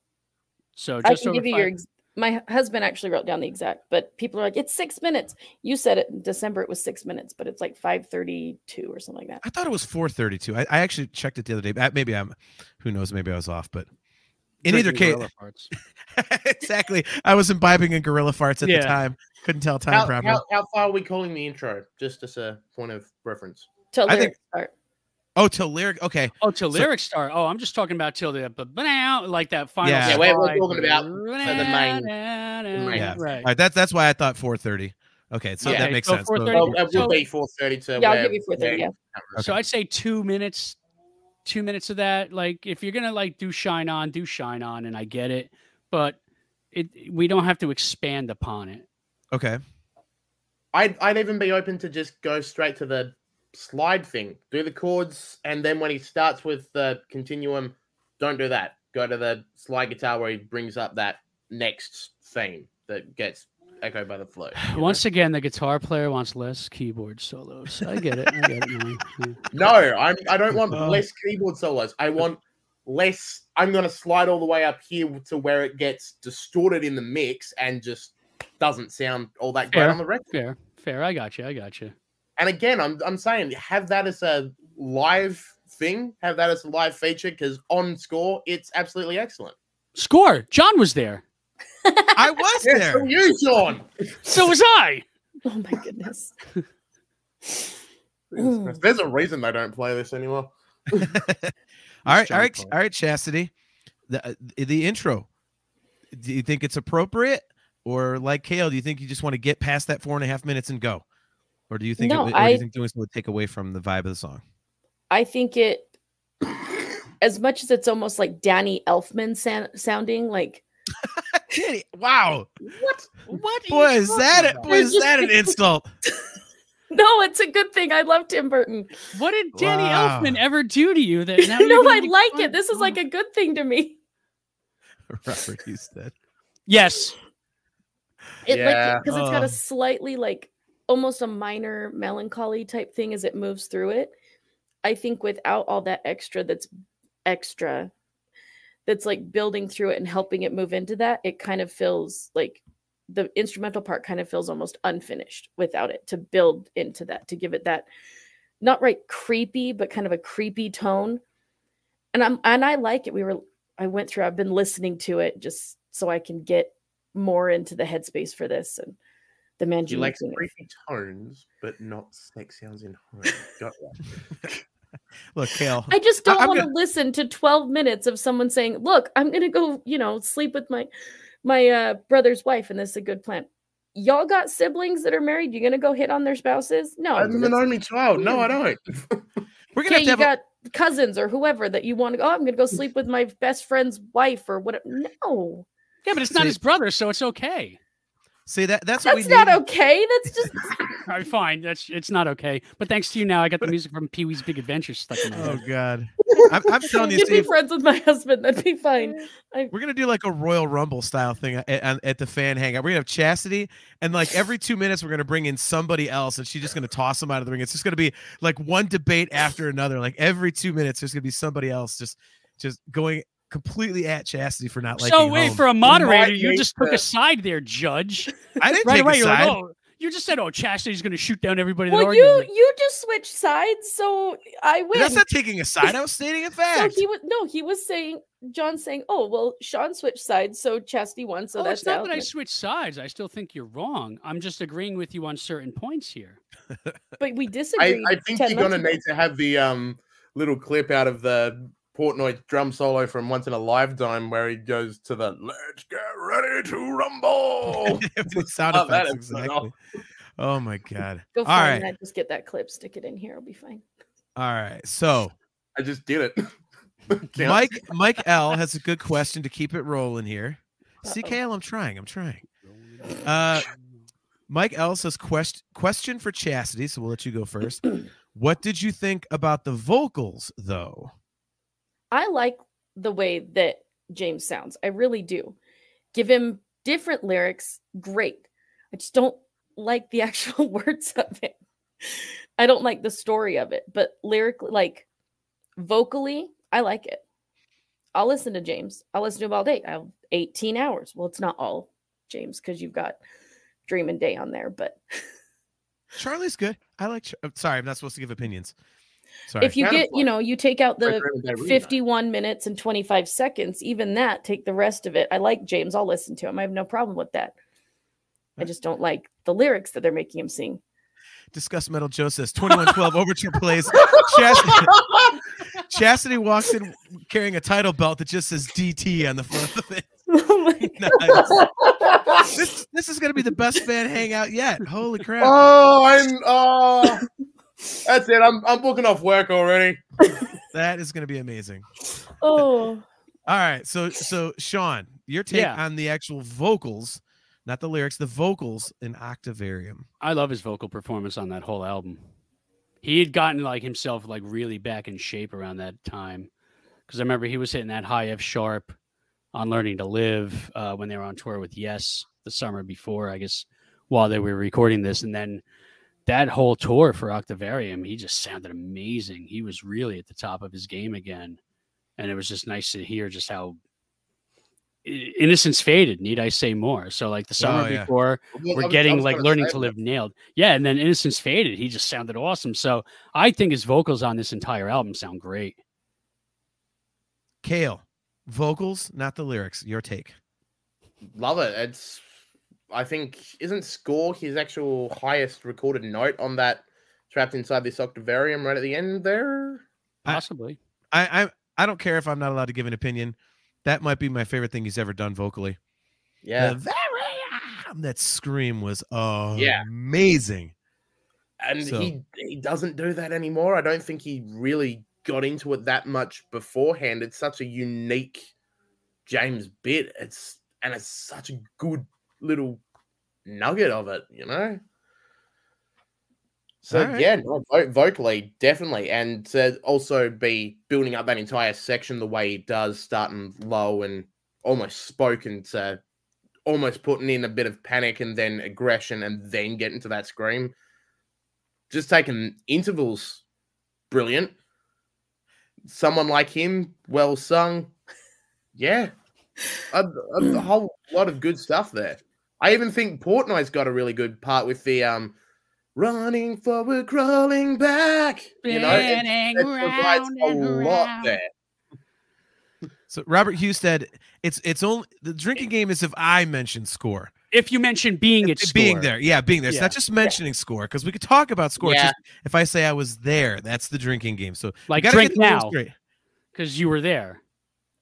so I just can over give you five- your. Ex- my husband actually wrote down the exact, but people are like, it's six minutes. You said it in December, it was six minutes, but it's like 532 or something like that. I thought it was 432. I, I actually checked it the other day. Maybe I'm who knows, maybe I was off, but in either case exactly. I was imbibing in gorilla farts at Yeah. the time. Couldn't tell time how, properly. how, how far are we calling the intro? Just as a point of reference. Till I think- start. Oh, till lyric. Okay. Oh, till lyric start. Oh, I'm just talking about till the but now like that final. Yeah. Yeah, we're- we're talking about the main- main- Yeah. Right. All right. That's that's why I thought 430. Okay, so Yeah. that makes so sense. 4:30 So- Well, it So- be four thirty to. Yeah, I'll give you 430. Yeah. where- So I'd say two minutes, two minutes of that. Like if you're gonna like do shine on, do shine on, and I get it, but it we don't have to expand upon it. okay. I'd I'd even be open to just go straight to the slide thing. Do the chords, and then when he starts with the continuum, don't do that. Go to the slide guitar where he brings up that next theme that gets echoed by the flow. you know? Once again, the guitar player wants less keyboard solos. I get it. I get it. Yeah. No, I'm I don't want Oh. less keyboard solos. I want less. I'm gonna slide all the way up here to where it gets distorted in the mix and just doesn't sound all that great on the record. Fair, fair. I got you. I got you. And again, I'm I'm saying have that as a live thing, have that as a live feature because on score it's absolutely excellent. Score. John was there. I was Yes, there. so you, Sean. So was I. Oh my goodness. There's a reason they don't play this anymore. all right, all right, all right, Chastity. The uh, the intro. Do you think it's appropriate, or like Kale? Do you think you just want to get past that four and a half minutes and go, or do you think? No, it, or do I- you think doing so would take away from the vibe of the song? I think it, as much as it's almost like Danny Elfman san- sounding, like Danny, wow, What? What? boy, is that it? about? Boy, is that an insult? no, it's a good thing. I love Tim Burton. What did Danny Wow. Elfman ever do to you that now no, I like fun it. This is like a good thing to me. Robert Husted. yes. It Yeah. like because it's got a um slightly like almost a minor melancholy type thing as it moves through it. I think without all that extra that's extra that's like building through it and helping it move into that, it kind of feels like the instrumental part kind of feels almost unfinished without it to build into that, to give it that not right creepy, but kind of a creepy tone. And I'm and I like it. We were I went through, I've been listening to it just so I can get more into the headspace for this and the man You like creepy tones, but not sex sounds in home. Got. Look, Kale. I just don't want to gonna- listen to 12 minutes of someone saying, "Look, I'm going to go, you know, sleep with my my uh brother's wife and this is a good plan." Y'all got siblings that are married? You going to go hit on their spouses? No. I'm an only child. No, I don't. We're gonna Okay, have to you have a- got cousins or whoever that you want to go, oh, I'm going to go sleep with my best friend's wife or whatever. No. Yeah, but it's not his brother, so it's okay. See that. That's what we. That's we not need. okay. That's just All right, fine. That's it's not okay. But thanks to you now, I got the music from Pee Wee's Big Adventure stuck in my oh, head. Oh. God, I'm, I'm telling you, You'd be friends with my husband. That'd be fine. We're gonna do like a Royal Rumble style thing at, at, at the fan hangout. We're gonna have Chastity, and like every two minutes, we're gonna bring in somebody else, and she's just gonna toss them out of the ring. It's just gonna be like one debate after another. Like every two minutes, there's gonna be somebody else just just going completely at Chastity for not liking So wait home. for a moderator. might You just took to- a side there, Judge. I didn't right take away, a you're like, side. oh, you just said, "Oh, Chastity's going to shoot down everybody." that Well, you with-" you just switched sides, so I win. That's not taking a side. I was stating a So fact. he was no, he was saying John saying, "Oh well, Sean switched sides, so Chastity won." So oh, that's it's not that I switched sides. I still think you're wrong. I'm just agreeing with you on certain points here. but we disagree. I think you're gonna need to have the um little clip out of the Portnoy drum solo from Once in a Lifetime where he goes to the "Let's get ready to rumble." Sound Oh, that effects, exactly. Oh my god. Go All find right. that. Just get that clip, stick it in here. It'll be fine. All right. So I just did it. Mike Mike L has a good question to keep it rolling here. See, Uh-oh. Kale, I'm trying. I'm trying. Uh, Mike L says quest- question for Chastity, so we'll let you go first. what did you think about the vocals though? I like the way that James sounds. I really do. Give him different lyrics, great. I just don't like the actual words of it. I don't like the story of it, but lyrically, like vocally, I like it. I'll listen to James. I'll listen to him all day. I have 18 hours. Well, it's not all James because you've got Dream and Day on there, but Charlie's good. I like. Sorry, I'm not supposed to give opinions. Sorry. if you Kind get, you know, you take out the Dream and Day remix. 51 minutes and 25 seconds, even that, take the rest of it. I like James. I'll listen to him. I have no problem with that. I just don't like the lyrics that they're making him sing. Discuss Metal Joe says 2112 Overture plays. Chastity, Chastity walks in carrying a title belt that just says DT on the front of it. Oh my Nice. This this is gonna be the best fan hangout yet. Holy crap! Oh, I'm oh that's it. I'm I'm booking off work already. That is gonna be amazing. oh, All right, so so Sean, your take Yeah. on the actual vocals, not the lyrics, the vocals in Octavarium. I love his vocal performance on that whole album. He had gotten like himself like really back in shape around that time, because I remember he was hitting that high F sharp on "Learning to Live" uh, when they were on tour with Yes the summer before, I guess, while they were recording this, and then that whole tour for Octavarium, he just sounded amazing. He was really at the top of his game again, and it was just nice to hear just how innocence faded. Need I say more? So like the oh, summer Oh, yeah. before Well, we're was- getting like gonna learning to that. live nailed. Yeah, and then Innocence faded. He just sounded awesome. So I think his vocals on this entire album sound great. Kale, vocals, not the lyrics. Your take. Love it. It's I think isn't score his actual highest recorded note on that trapped inside this octavarium right at the end there. Possibly. I I I don't care if I'm not allowed to give an opinion. That might be my favorite thing he's ever done vocally. Yeah. The Varium, that scream was oh Yeah. amazing. and So- he he doesn't do that anymore. I don't think he really got into it that much beforehand. It's such a unique James bit. It's and it's such a good little nugget of it, you know. So Alright. yeah, no, vo- vocally definitely, and to also be building up that entire section the way he does, starting low and almost spoken to almost putting in a bit of panic and then aggression and then getting to that scream. Just taking intervals. Brilliant. Someone like him well sung. Yeah. A, a, a whole lot of good stuff there i even think portnoy's got a really good part with the um running forward crawling back you know it, it provides a lot there So Robert Husted said it's it's only the drinking game is if I mention score. If you mention being If- at being score, there. Yeah, being there. It's not just mentioning score because we could talk about score. Yeah. just if I say I was there, that's the drinking game. So you like gotta drink get the rules now straight. because you were there.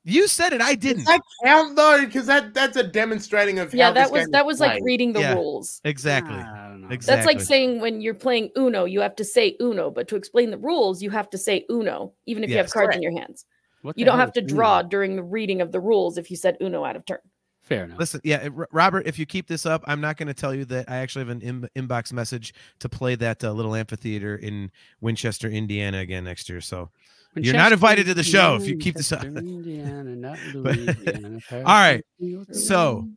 You said it, I didn't. that count though? Because that that's a demonstrating of yeah, how that this was game that is was like played. reading the Yeah. rules. Exactly. I don't know. Exactly. That's like saying when you're playing Uno, you have to say Uno, but to explain the rules, you have to say Uno, even if you have cards Correct. in your hands. What You don't have to is Uno? draw during the reading of the rules if you said Uno out of turn. Fair enough. Listen, yeah, Robert, if you keep this up, I'm not going to tell you that I actually have an in- inbox message to play that uh, little amphitheater in Winchester, Indiana again next year. So You're not invited to the show if you keep this up. Indiana, not But- Louisiana, All right, so-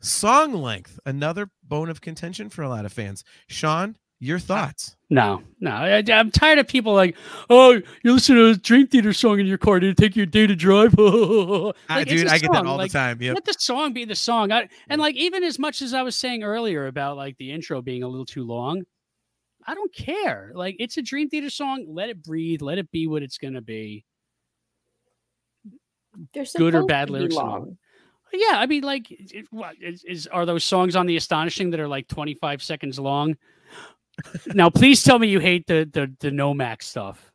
song length, another bone of contention for a lot of fans. Sean, your uh, thoughts? No, no. I, am tired of people like, oh, you listen to a Dream Theater song in your car. Did it take you a day to drive? I, ah, Like, it's dude, I get that all like, the time. Yep. Let the song be the song. I, and like, even as much as I was saying earlier about like the intro being a little too long, I don't care. Like, it's a Dream Theater song. Let it breathe. Let it be what it's going to be. They're Good or bad lyrics and all. Yeah, I mean, like, it, what is, is are those songs on the Astonishing that are like 25 seconds long? now, please tell me you hate the the the NOMACS stuff.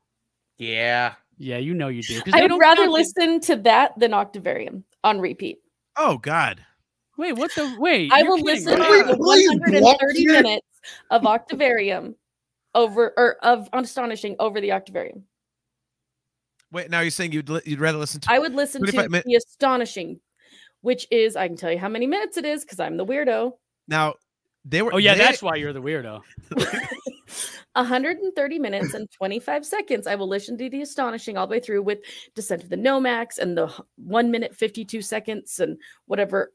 Yeah. Yeah, you know you do. I would rather count listen to that than Octavarium on repeat. Oh God. Wait, what the wait? I will kidding, listen right? to the Please block 130 minutes of Octavarium over or of Astonishing over the Octavarium. Wait, now you're saying you'd li- you'd rather listen to I would listen to min- the Astonishing, which is I can tell you how many minutes it is because I'm the weirdo. now they were. Oh yeah, they- that's why you're the weirdo. 130 minutes and 25 seconds. I will listen to the astonishing all the way through with Descent of the NOMACS and the one minute 52 seconds and whatever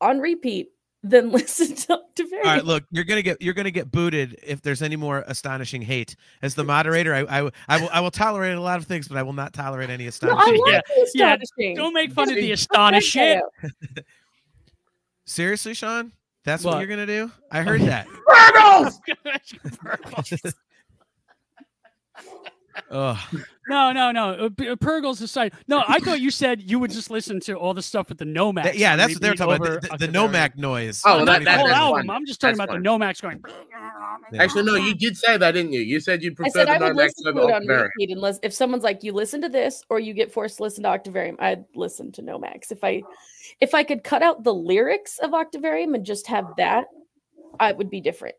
on repeat. Then listen to Octavarium. All right, look, you're gonna get you're gonna get booted if there's any more astonishing hate. As the moderator, I I, w- I will I will tolerate a lot of things, but I will not tolerate any no, I astonishing. like Yeah, the yeah. Don't make fun of the See, astonished. Seriously, Sean, that's what What? you're gonna do? I heard that. Oh, no, no, no. uh, uh, Purgles aside. No, I thought you said you would just listen to all the stuff with the NOMACS. yeah, that's what they're talking about. The, the Octavarium. NOMAC noise. Oh, No, that- that- whole that's album. fine. I'm just talking That's about the NOMACS going. Yeah. Actually, no, you did say that, didn't you? You said you'd I prefer said the I would NOMACS listen over to it on repeat unless if someone's like, you listen to this or you get forced to listen to Octavarium, I'd listen to NOMACS. If I if I could cut out the lyrics of Octavarium and just have that, I would be different.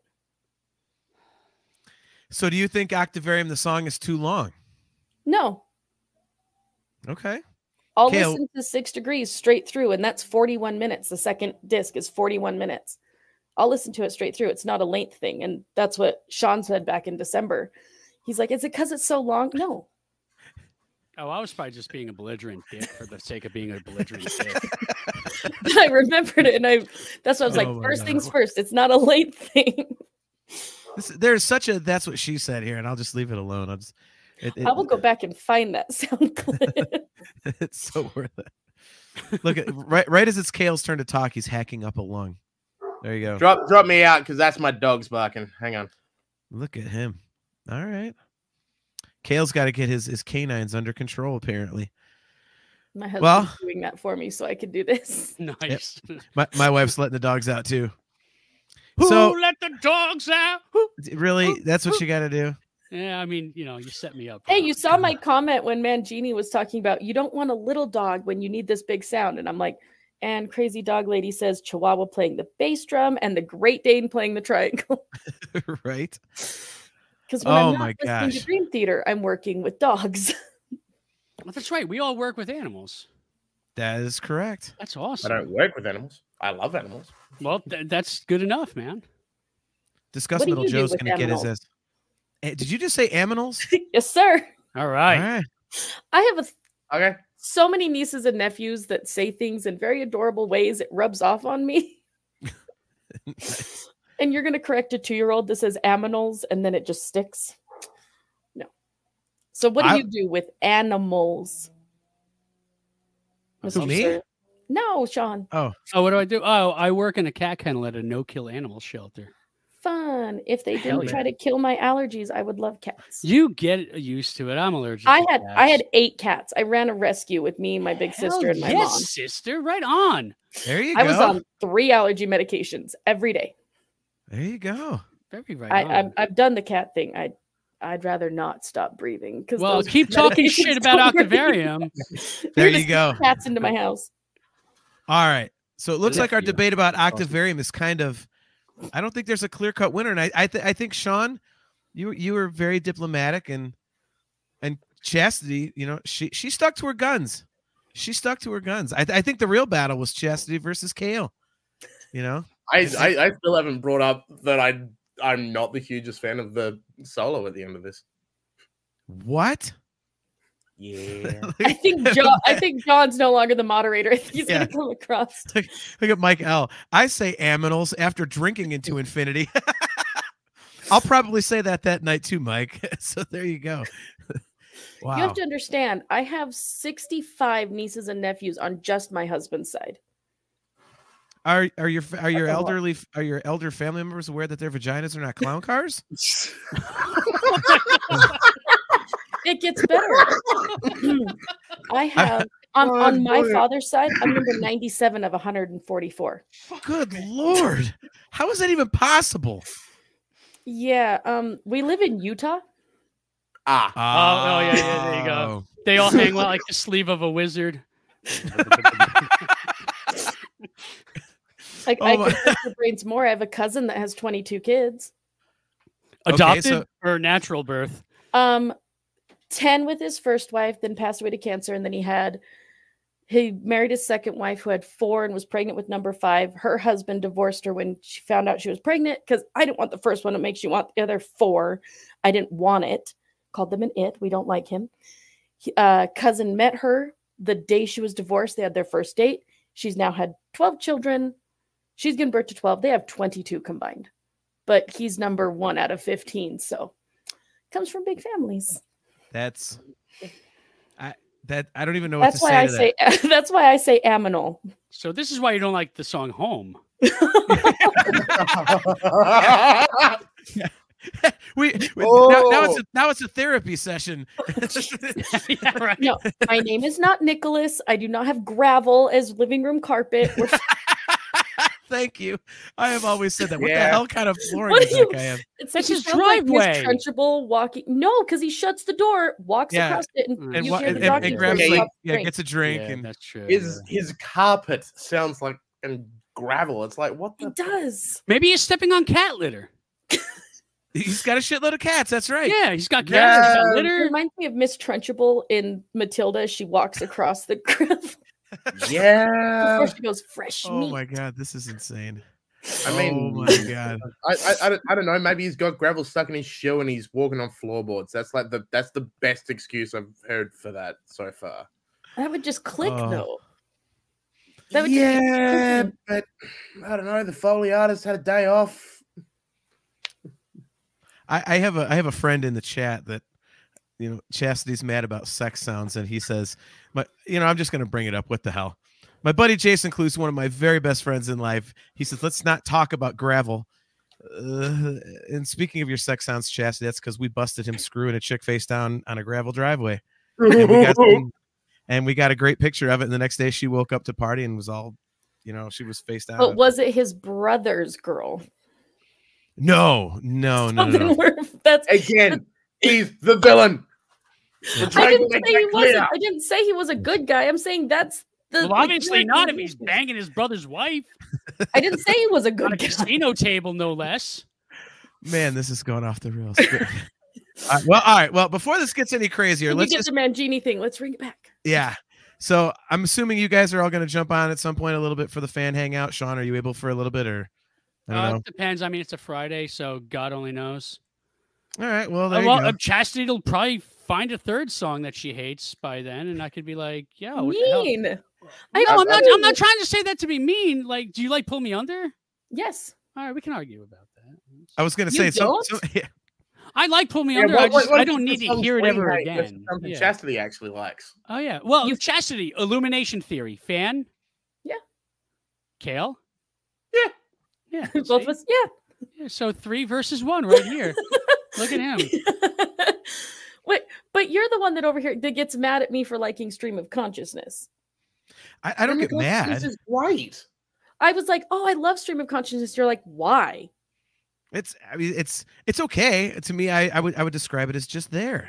So, do you think Octavarium the song is too long? No, Okay. I'll Kale- listen to Six Degrees straight through, and that's 41 minutes. The second disc is 41 minutes. I'll listen to it straight through. It's not a length thing. And that's what Sean said back in December. He's like, Is it because it's so long? No. Oh, I was probably just being a belligerent dick for the sake of being a belligerent dick. I remembered it. And I that's what I was Oh like, first God. things first. It's not a length thing. This, there's such a that's what she said here, and I'll just leave it alone. I'll just. It, it- I will go back and find that sound clip. it's so worth it. Look at right right as it's Kale's turn to talk, he's hacking up a lung. There you go. Drop, drop me out because that's my dog's barking. Hang on. Look at him. All right. Kale's got to get his his canines under control. Apparently, My husband's Well- doing that for me so I can do this. nice. my my wife's letting the dogs out too. Who So let the dogs out? Who? really, that's what you got to do. Yeah, I mean, you know, you set me up. Hey, you saw my comment when Mangini was talking about you don't want a little dog when you need this big sound. And I'm like, and crazy dog lady says Chihuahua playing the bass drum and the Great Dane playing the triangle. right? Because when Oh I'm my not listening gosh. to Dream Theater, I'm working with dogs. Well, that's right. We all work with animals. That is correct. That's awesome. I don't work with animals. I love animals. Well, th- that's good enough, man. Discuss What do Middle you do Joe's with gonna get his aminals? ass. Eh, Did you just say aminals? yes, sir. All All right. right. I have a, Okay. so many nieces and nephews that say things in very adorable ways. It rubs off on me. Nice. And you're going to correct a two year old that says aminals and then it just sticks. No. So, what do I- you do with animals? Who, Mr. me? Sir? No, Sean. Oh, oh, what do I do? Oh, I work in a cat kennel at a no-kill animal shelter. Fun. If they Hell didn't yeah. try to kill my allergies, I would love cats. You get used to it. I'm allergic. I to had I had eight cats. I ran a rescue with me, my big Hell sister, and my yes, mom. sister. Right on. There you I go. I was on three allergy medications every day. There you go. Very right I, on. I've, I've done the cat thing. I I'd rather not stop breathing because well, keep talking shit about Octavarium. There you go. Cats into my house. All right. So it looks like our debate about Octavarium is kind of. I don't think there's a clear cut winner, and I I, th- I think Sean, you you were very diplomatic and and Chastity, you know, she she stuck to her guns. She stuck to her guns. I th- I think the real battle was Chastity versus Kale. You know, I, I, I still haven't brought up that I I'm not the hugest fan of the solo at the end of this. what? Yeah. I think John. I think John's no longer the moderator. I think he's Yeah. gonna come across. Look at Mike L. I say aminals after drinking into infinity. I'll probably say that that night too, Mike. so there you go. wow. You have to understand. I have sixty-five nieces and nephews on just my husband's side. Are are your are your That's a lot. elderly are your elder family members aware that their vaginas are not clown cars? It gets better. I have on, Oh, on my boy. father's side. I'm number ninety-seven of one hundred and forty-four. Good lord. How is that even possible? Yeah. Um. We live in Utah. ah. oh, yeah, yeah, there you go. They all hang like the sleeve of a wizard. Like Oh I my- could pick your brains more. I have a cousin that has twenty-two kids. Okay, Adopted so- or natural birth? Um, ten with his first wife, then passed away to cancer, and then he had He married his second wife who had four and was pregnant with number five. Her husband divorced her when she found out she was pregnant because I didn't want the first one. It makes you want the other four. I didn't want it. Called them an it. We don't like him. He- Uh, cousin met her the day she was divorced. They had their first date. She's now had 12 children. She's given birth to 12. They have 22 combined, but he's number one out of 15. So comes from big families. That's I that I don't even know what That's to why say I to say that's why I say aminal. So this is why you don't like the song "Home." that. We, we now, now it's Oh. a, now it's a therapy session. yeah, right. No, my name is not Nicholas. I do not have gravel as living room carpet. We're Thank you. I have always said that. What the hell kind of flooring is do that you- guy have? It's That's he his sounds like Miss driveway. Trunchbull walking. No, because he shuts the door, walks Yeah. across it, and. And, you wa- hear and, the and, and grabs Okay. like yeah, gets a drink Yeah, and that's true. his yeah. his carpet sounds like and gravel. It's like what the It does. Maybe he's stepping on cat litter. he's got a shitload of cats. That's right. Yeah, he's got cat he's got Yeah. It litter. reminds me of Miss Trunchbull in Matilda. as She walks across the gravel yeah. before she goes fresh Oh meat. my god, this is insane. I mean, oh my god. I, I, I, don't, I don't know. Maybe he's got gravel stuck in his shoe and he's walking on floorboards. That's like the that's the best excuse I've heard for that so far. That would just click Oh. though. That would yeah, clicking. but I don't know. The Foley artist had a day off. I, I have a I have a friend in the chat that you know Chastity's mad about sex sounds and he says, "But you know I'm just gonna bring it up. What the hell?" My buddy Jason Clues, one of my very best friends in life, he says, "Let's not talk about gravel." Uh, and speaking of your sex sounds, Chastity, that's because we busted him screwing a chick face down on a gravel driveway, and we got some- and we got a great picture of it. And the next day, she woke up to party and was all, you know, she was face down. But was it his brother's girl? no, no, no, no, no. that's Again, he's the villain. We're I didn't say he wasn't. I didn't say he was a good guy. I'm saying that's the. Well, the obviously not if he's banging his brother's wife I didn't say he was a on a good guy. casino table, no less. Man, this is going off the rails. All right, well, all right. Well, before this gets any crazier, When let's get just the Mangini thing. Let's bring it back. yeah. So I'm assuming you guys are all going to jump on at some point a little bit for the fan hangout. Sean, are you able for a little bit or? I don't Uh, know. it depends. I mean, it's a Friday, so God only knows. All right. Well, Uh, there well, you go. uh, Chastity will probably find a third song that she hates by then, and I could be like, "Yeah, what the hell?" mean. No, I I'm not. I'm not trying to say that to be mean. Like, do you like pull me under? Yes. All right, we can argue about that. I was going to You say some, don't? some- yeah. I like pull me Yeah, under. what- I what- just what I don't need to songs hear it we ever hate versus again. Something Yeah. Chastity actually likes. Oh yeah. Well, You- Chastity, Illumination Theory, fan. Yeah. Kale. Yeah. Yeah. Both see? of us. Yeah. Yeah, so three versus one right here. Look at him. Wait, but you're the one that over here that gets mad at me for liking stream of consciousness. I, I don't get God, mad. This is great. I was like, oh, I love stream of consciousness. You're like, why? It's I mean it's it's okay to me. I I would I would describe it as just there.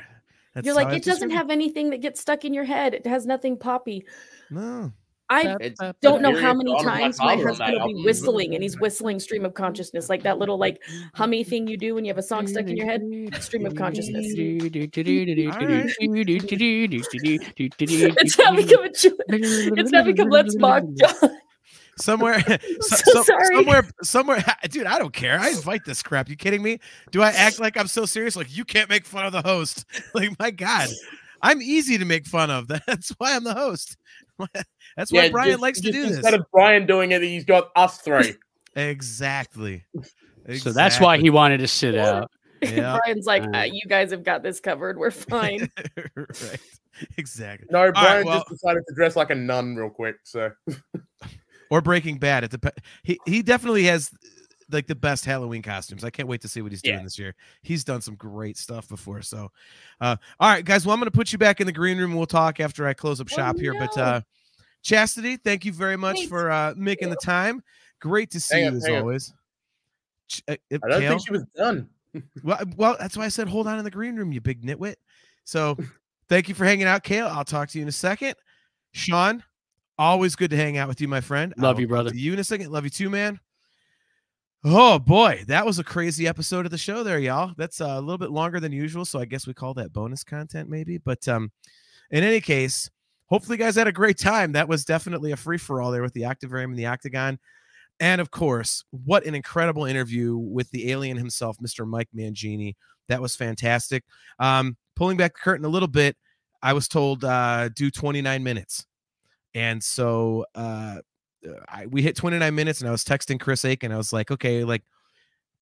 That's You're how like, I it doesn't describe have anything that gets stuck in your head. It has nothing poppy. No. I It's don't know how many Honor my times my father on that husband will be whistling and he's whistling stream of consciousness, like that little like hummy thing you do when you have a song stuck in your head. Stream of consciousness. It's now become a. It's now become let's mock John. Somewhere, so, so so- sorry. somewhere, somewhere, dude. I don't care. I invite this crap. You kidding me? Do I act like I'm so serious? Like you can't make fun of the host? Like my God, I'm easy to make fun of. That's why I'm the host. That's why Brian just- likes to just do this. Instead of Brian doing it, he's got us three. Exactly. So that's why he wanted to sit out. Yeah. Brian's like, Uh, you guys have got this covered. We're fine. right. Exactly. No, Brian well- just decided to dress like a nun real quick. So Or Breaking Bad. It dep- he he definitely has like the best Halloween costumes. I can't wait to see what he's doing Yeah. this year. He's done some great stuff before. So, uh, all right, guys. Well, I'm going to put you back in the green room. We'll talk after I close up Oh, shop here. But uh, Chastity, thank you very much Thanks. for uh, making the time. Great to see Hang you on, as always. Ch- uh, uh, I don't Kale? think she was done. Well, well, that's why I said hold on in the green room, you big nitwit. So, thank you for hanging out, Kale. I'll talk to you in a second. Sean, always good to hang out with you, my friend. Love you, brother. You in a second. Love you too, man. Oh boy, that was a crazy episode of the show there, y'all. That's uh, a little bit longer than usual, so I guess we call that bonus content maybe. But um in any case, hopefully, you guys had a great time. That was definitely a free for all there with the Octavarium and the Octagon. And of course, what an incredible interview with the alien himself, Mr. Mike Mangini. That was fantastic. Um, pulling back the curtain a little bit, I was told uh, do 29 minutes. And so uh, Uh, I, we hit 29 minutes, and I was texting Chris Aiken. I was like, okay, like,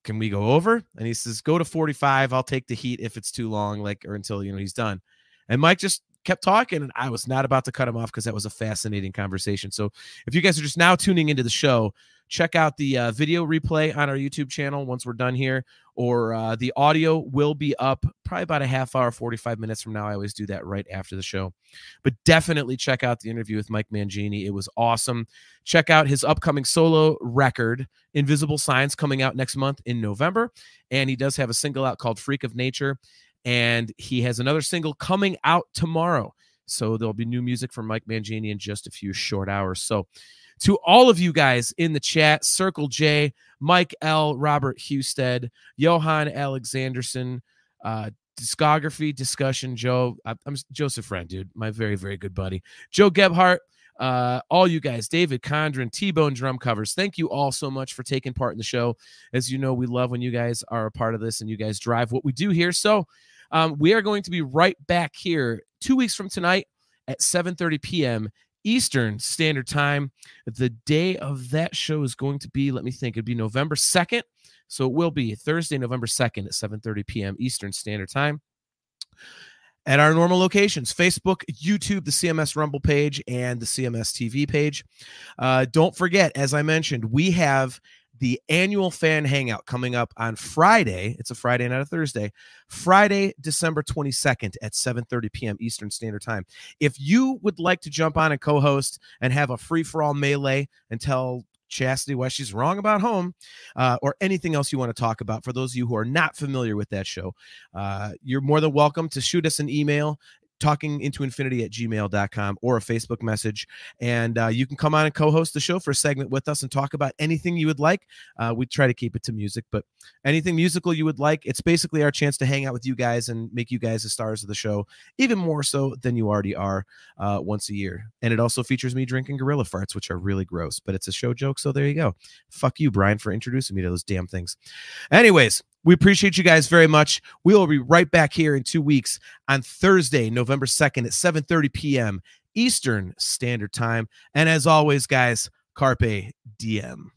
can we go over? And he says, go to 45. I'll take the heat if it's too long, like, or until, you know, he's done. And Mike just kept talking, and I was not about to cut him off because that was a fascinating conversation. So if you guys are just now tuning into the show, check out the uh, video replay on our YouTube channel once we're done here, or uh, the audio will be up probably about a half hour, 45 minutes from now. I always do that right after the show. But definitely check out the interview with Mike Mangini. It was awesome. Check out his upcoming solo record, Invisible Signs, coming out next month in November. And he does have a single out called Freak of Nature. And he has another single coming out tomorrow. So there'll be new music from Mike Mangini in just a few short hours. So, to all of you guys in the chat Circle J, Mike L, Robert Husted, Johan Alexanderson, uh, discography discussion, Joe. I'm Joseph Friend, dude, my very, very good buddy. Joe Gebhart, uh, all you guys, David Condren, T Bone Drum Covers. Thank you all so much for taking part in the show. As you know, we love when you guys are a part of this and you guys drive what we do here. So um, we are going to be right back here two weeks from tonight at 7:30 p.m. Eastern Standard Time. The day of that show is going to be, let me think, it'd be November 2nd. So it will be Thursday, November 2nd at 7:30 p.m. Eastern Standard Time. At our normal locations Facebook, YouTube, the CMS Rumble page, and the CMS TV page. Uh, don't forget, as I mentioned, we have the annual fan hangout coming up on Friday. It's a Friday, not a Thursday. Friday, December 22nd at 7:30 p.m. Eastern Standard Time. If you would like to jump on and co-host and have a free-for-all melee and tell Chastity why she's wrong about home, uh, or anything else you want to talk about. For those of you who are not familiar with that show, uh, you're more than welcome to shoot us an email talking into infinity at gmail.com or a Facebook message. And uh, you can come on and co host the show for a segment with us and talk about anything you would like. Uh, we try to keep it to music, but anything musical you would like. It's basically our chance to hang out with you guys and make you guys the stars of the show, even more so than you already are uh, once a year. And it also features me drinking gorilla farts, which are really gross, but it's a show joke. So there you go. Fuck you, Brian, for introducing me to those damn things. Anyways, we appreciate you guys very much. We will be right back here in two weeks on Thursday, November 2nd at 7:30 p.m. Eastern Standard Time. And as always, guys, Carpe Diem.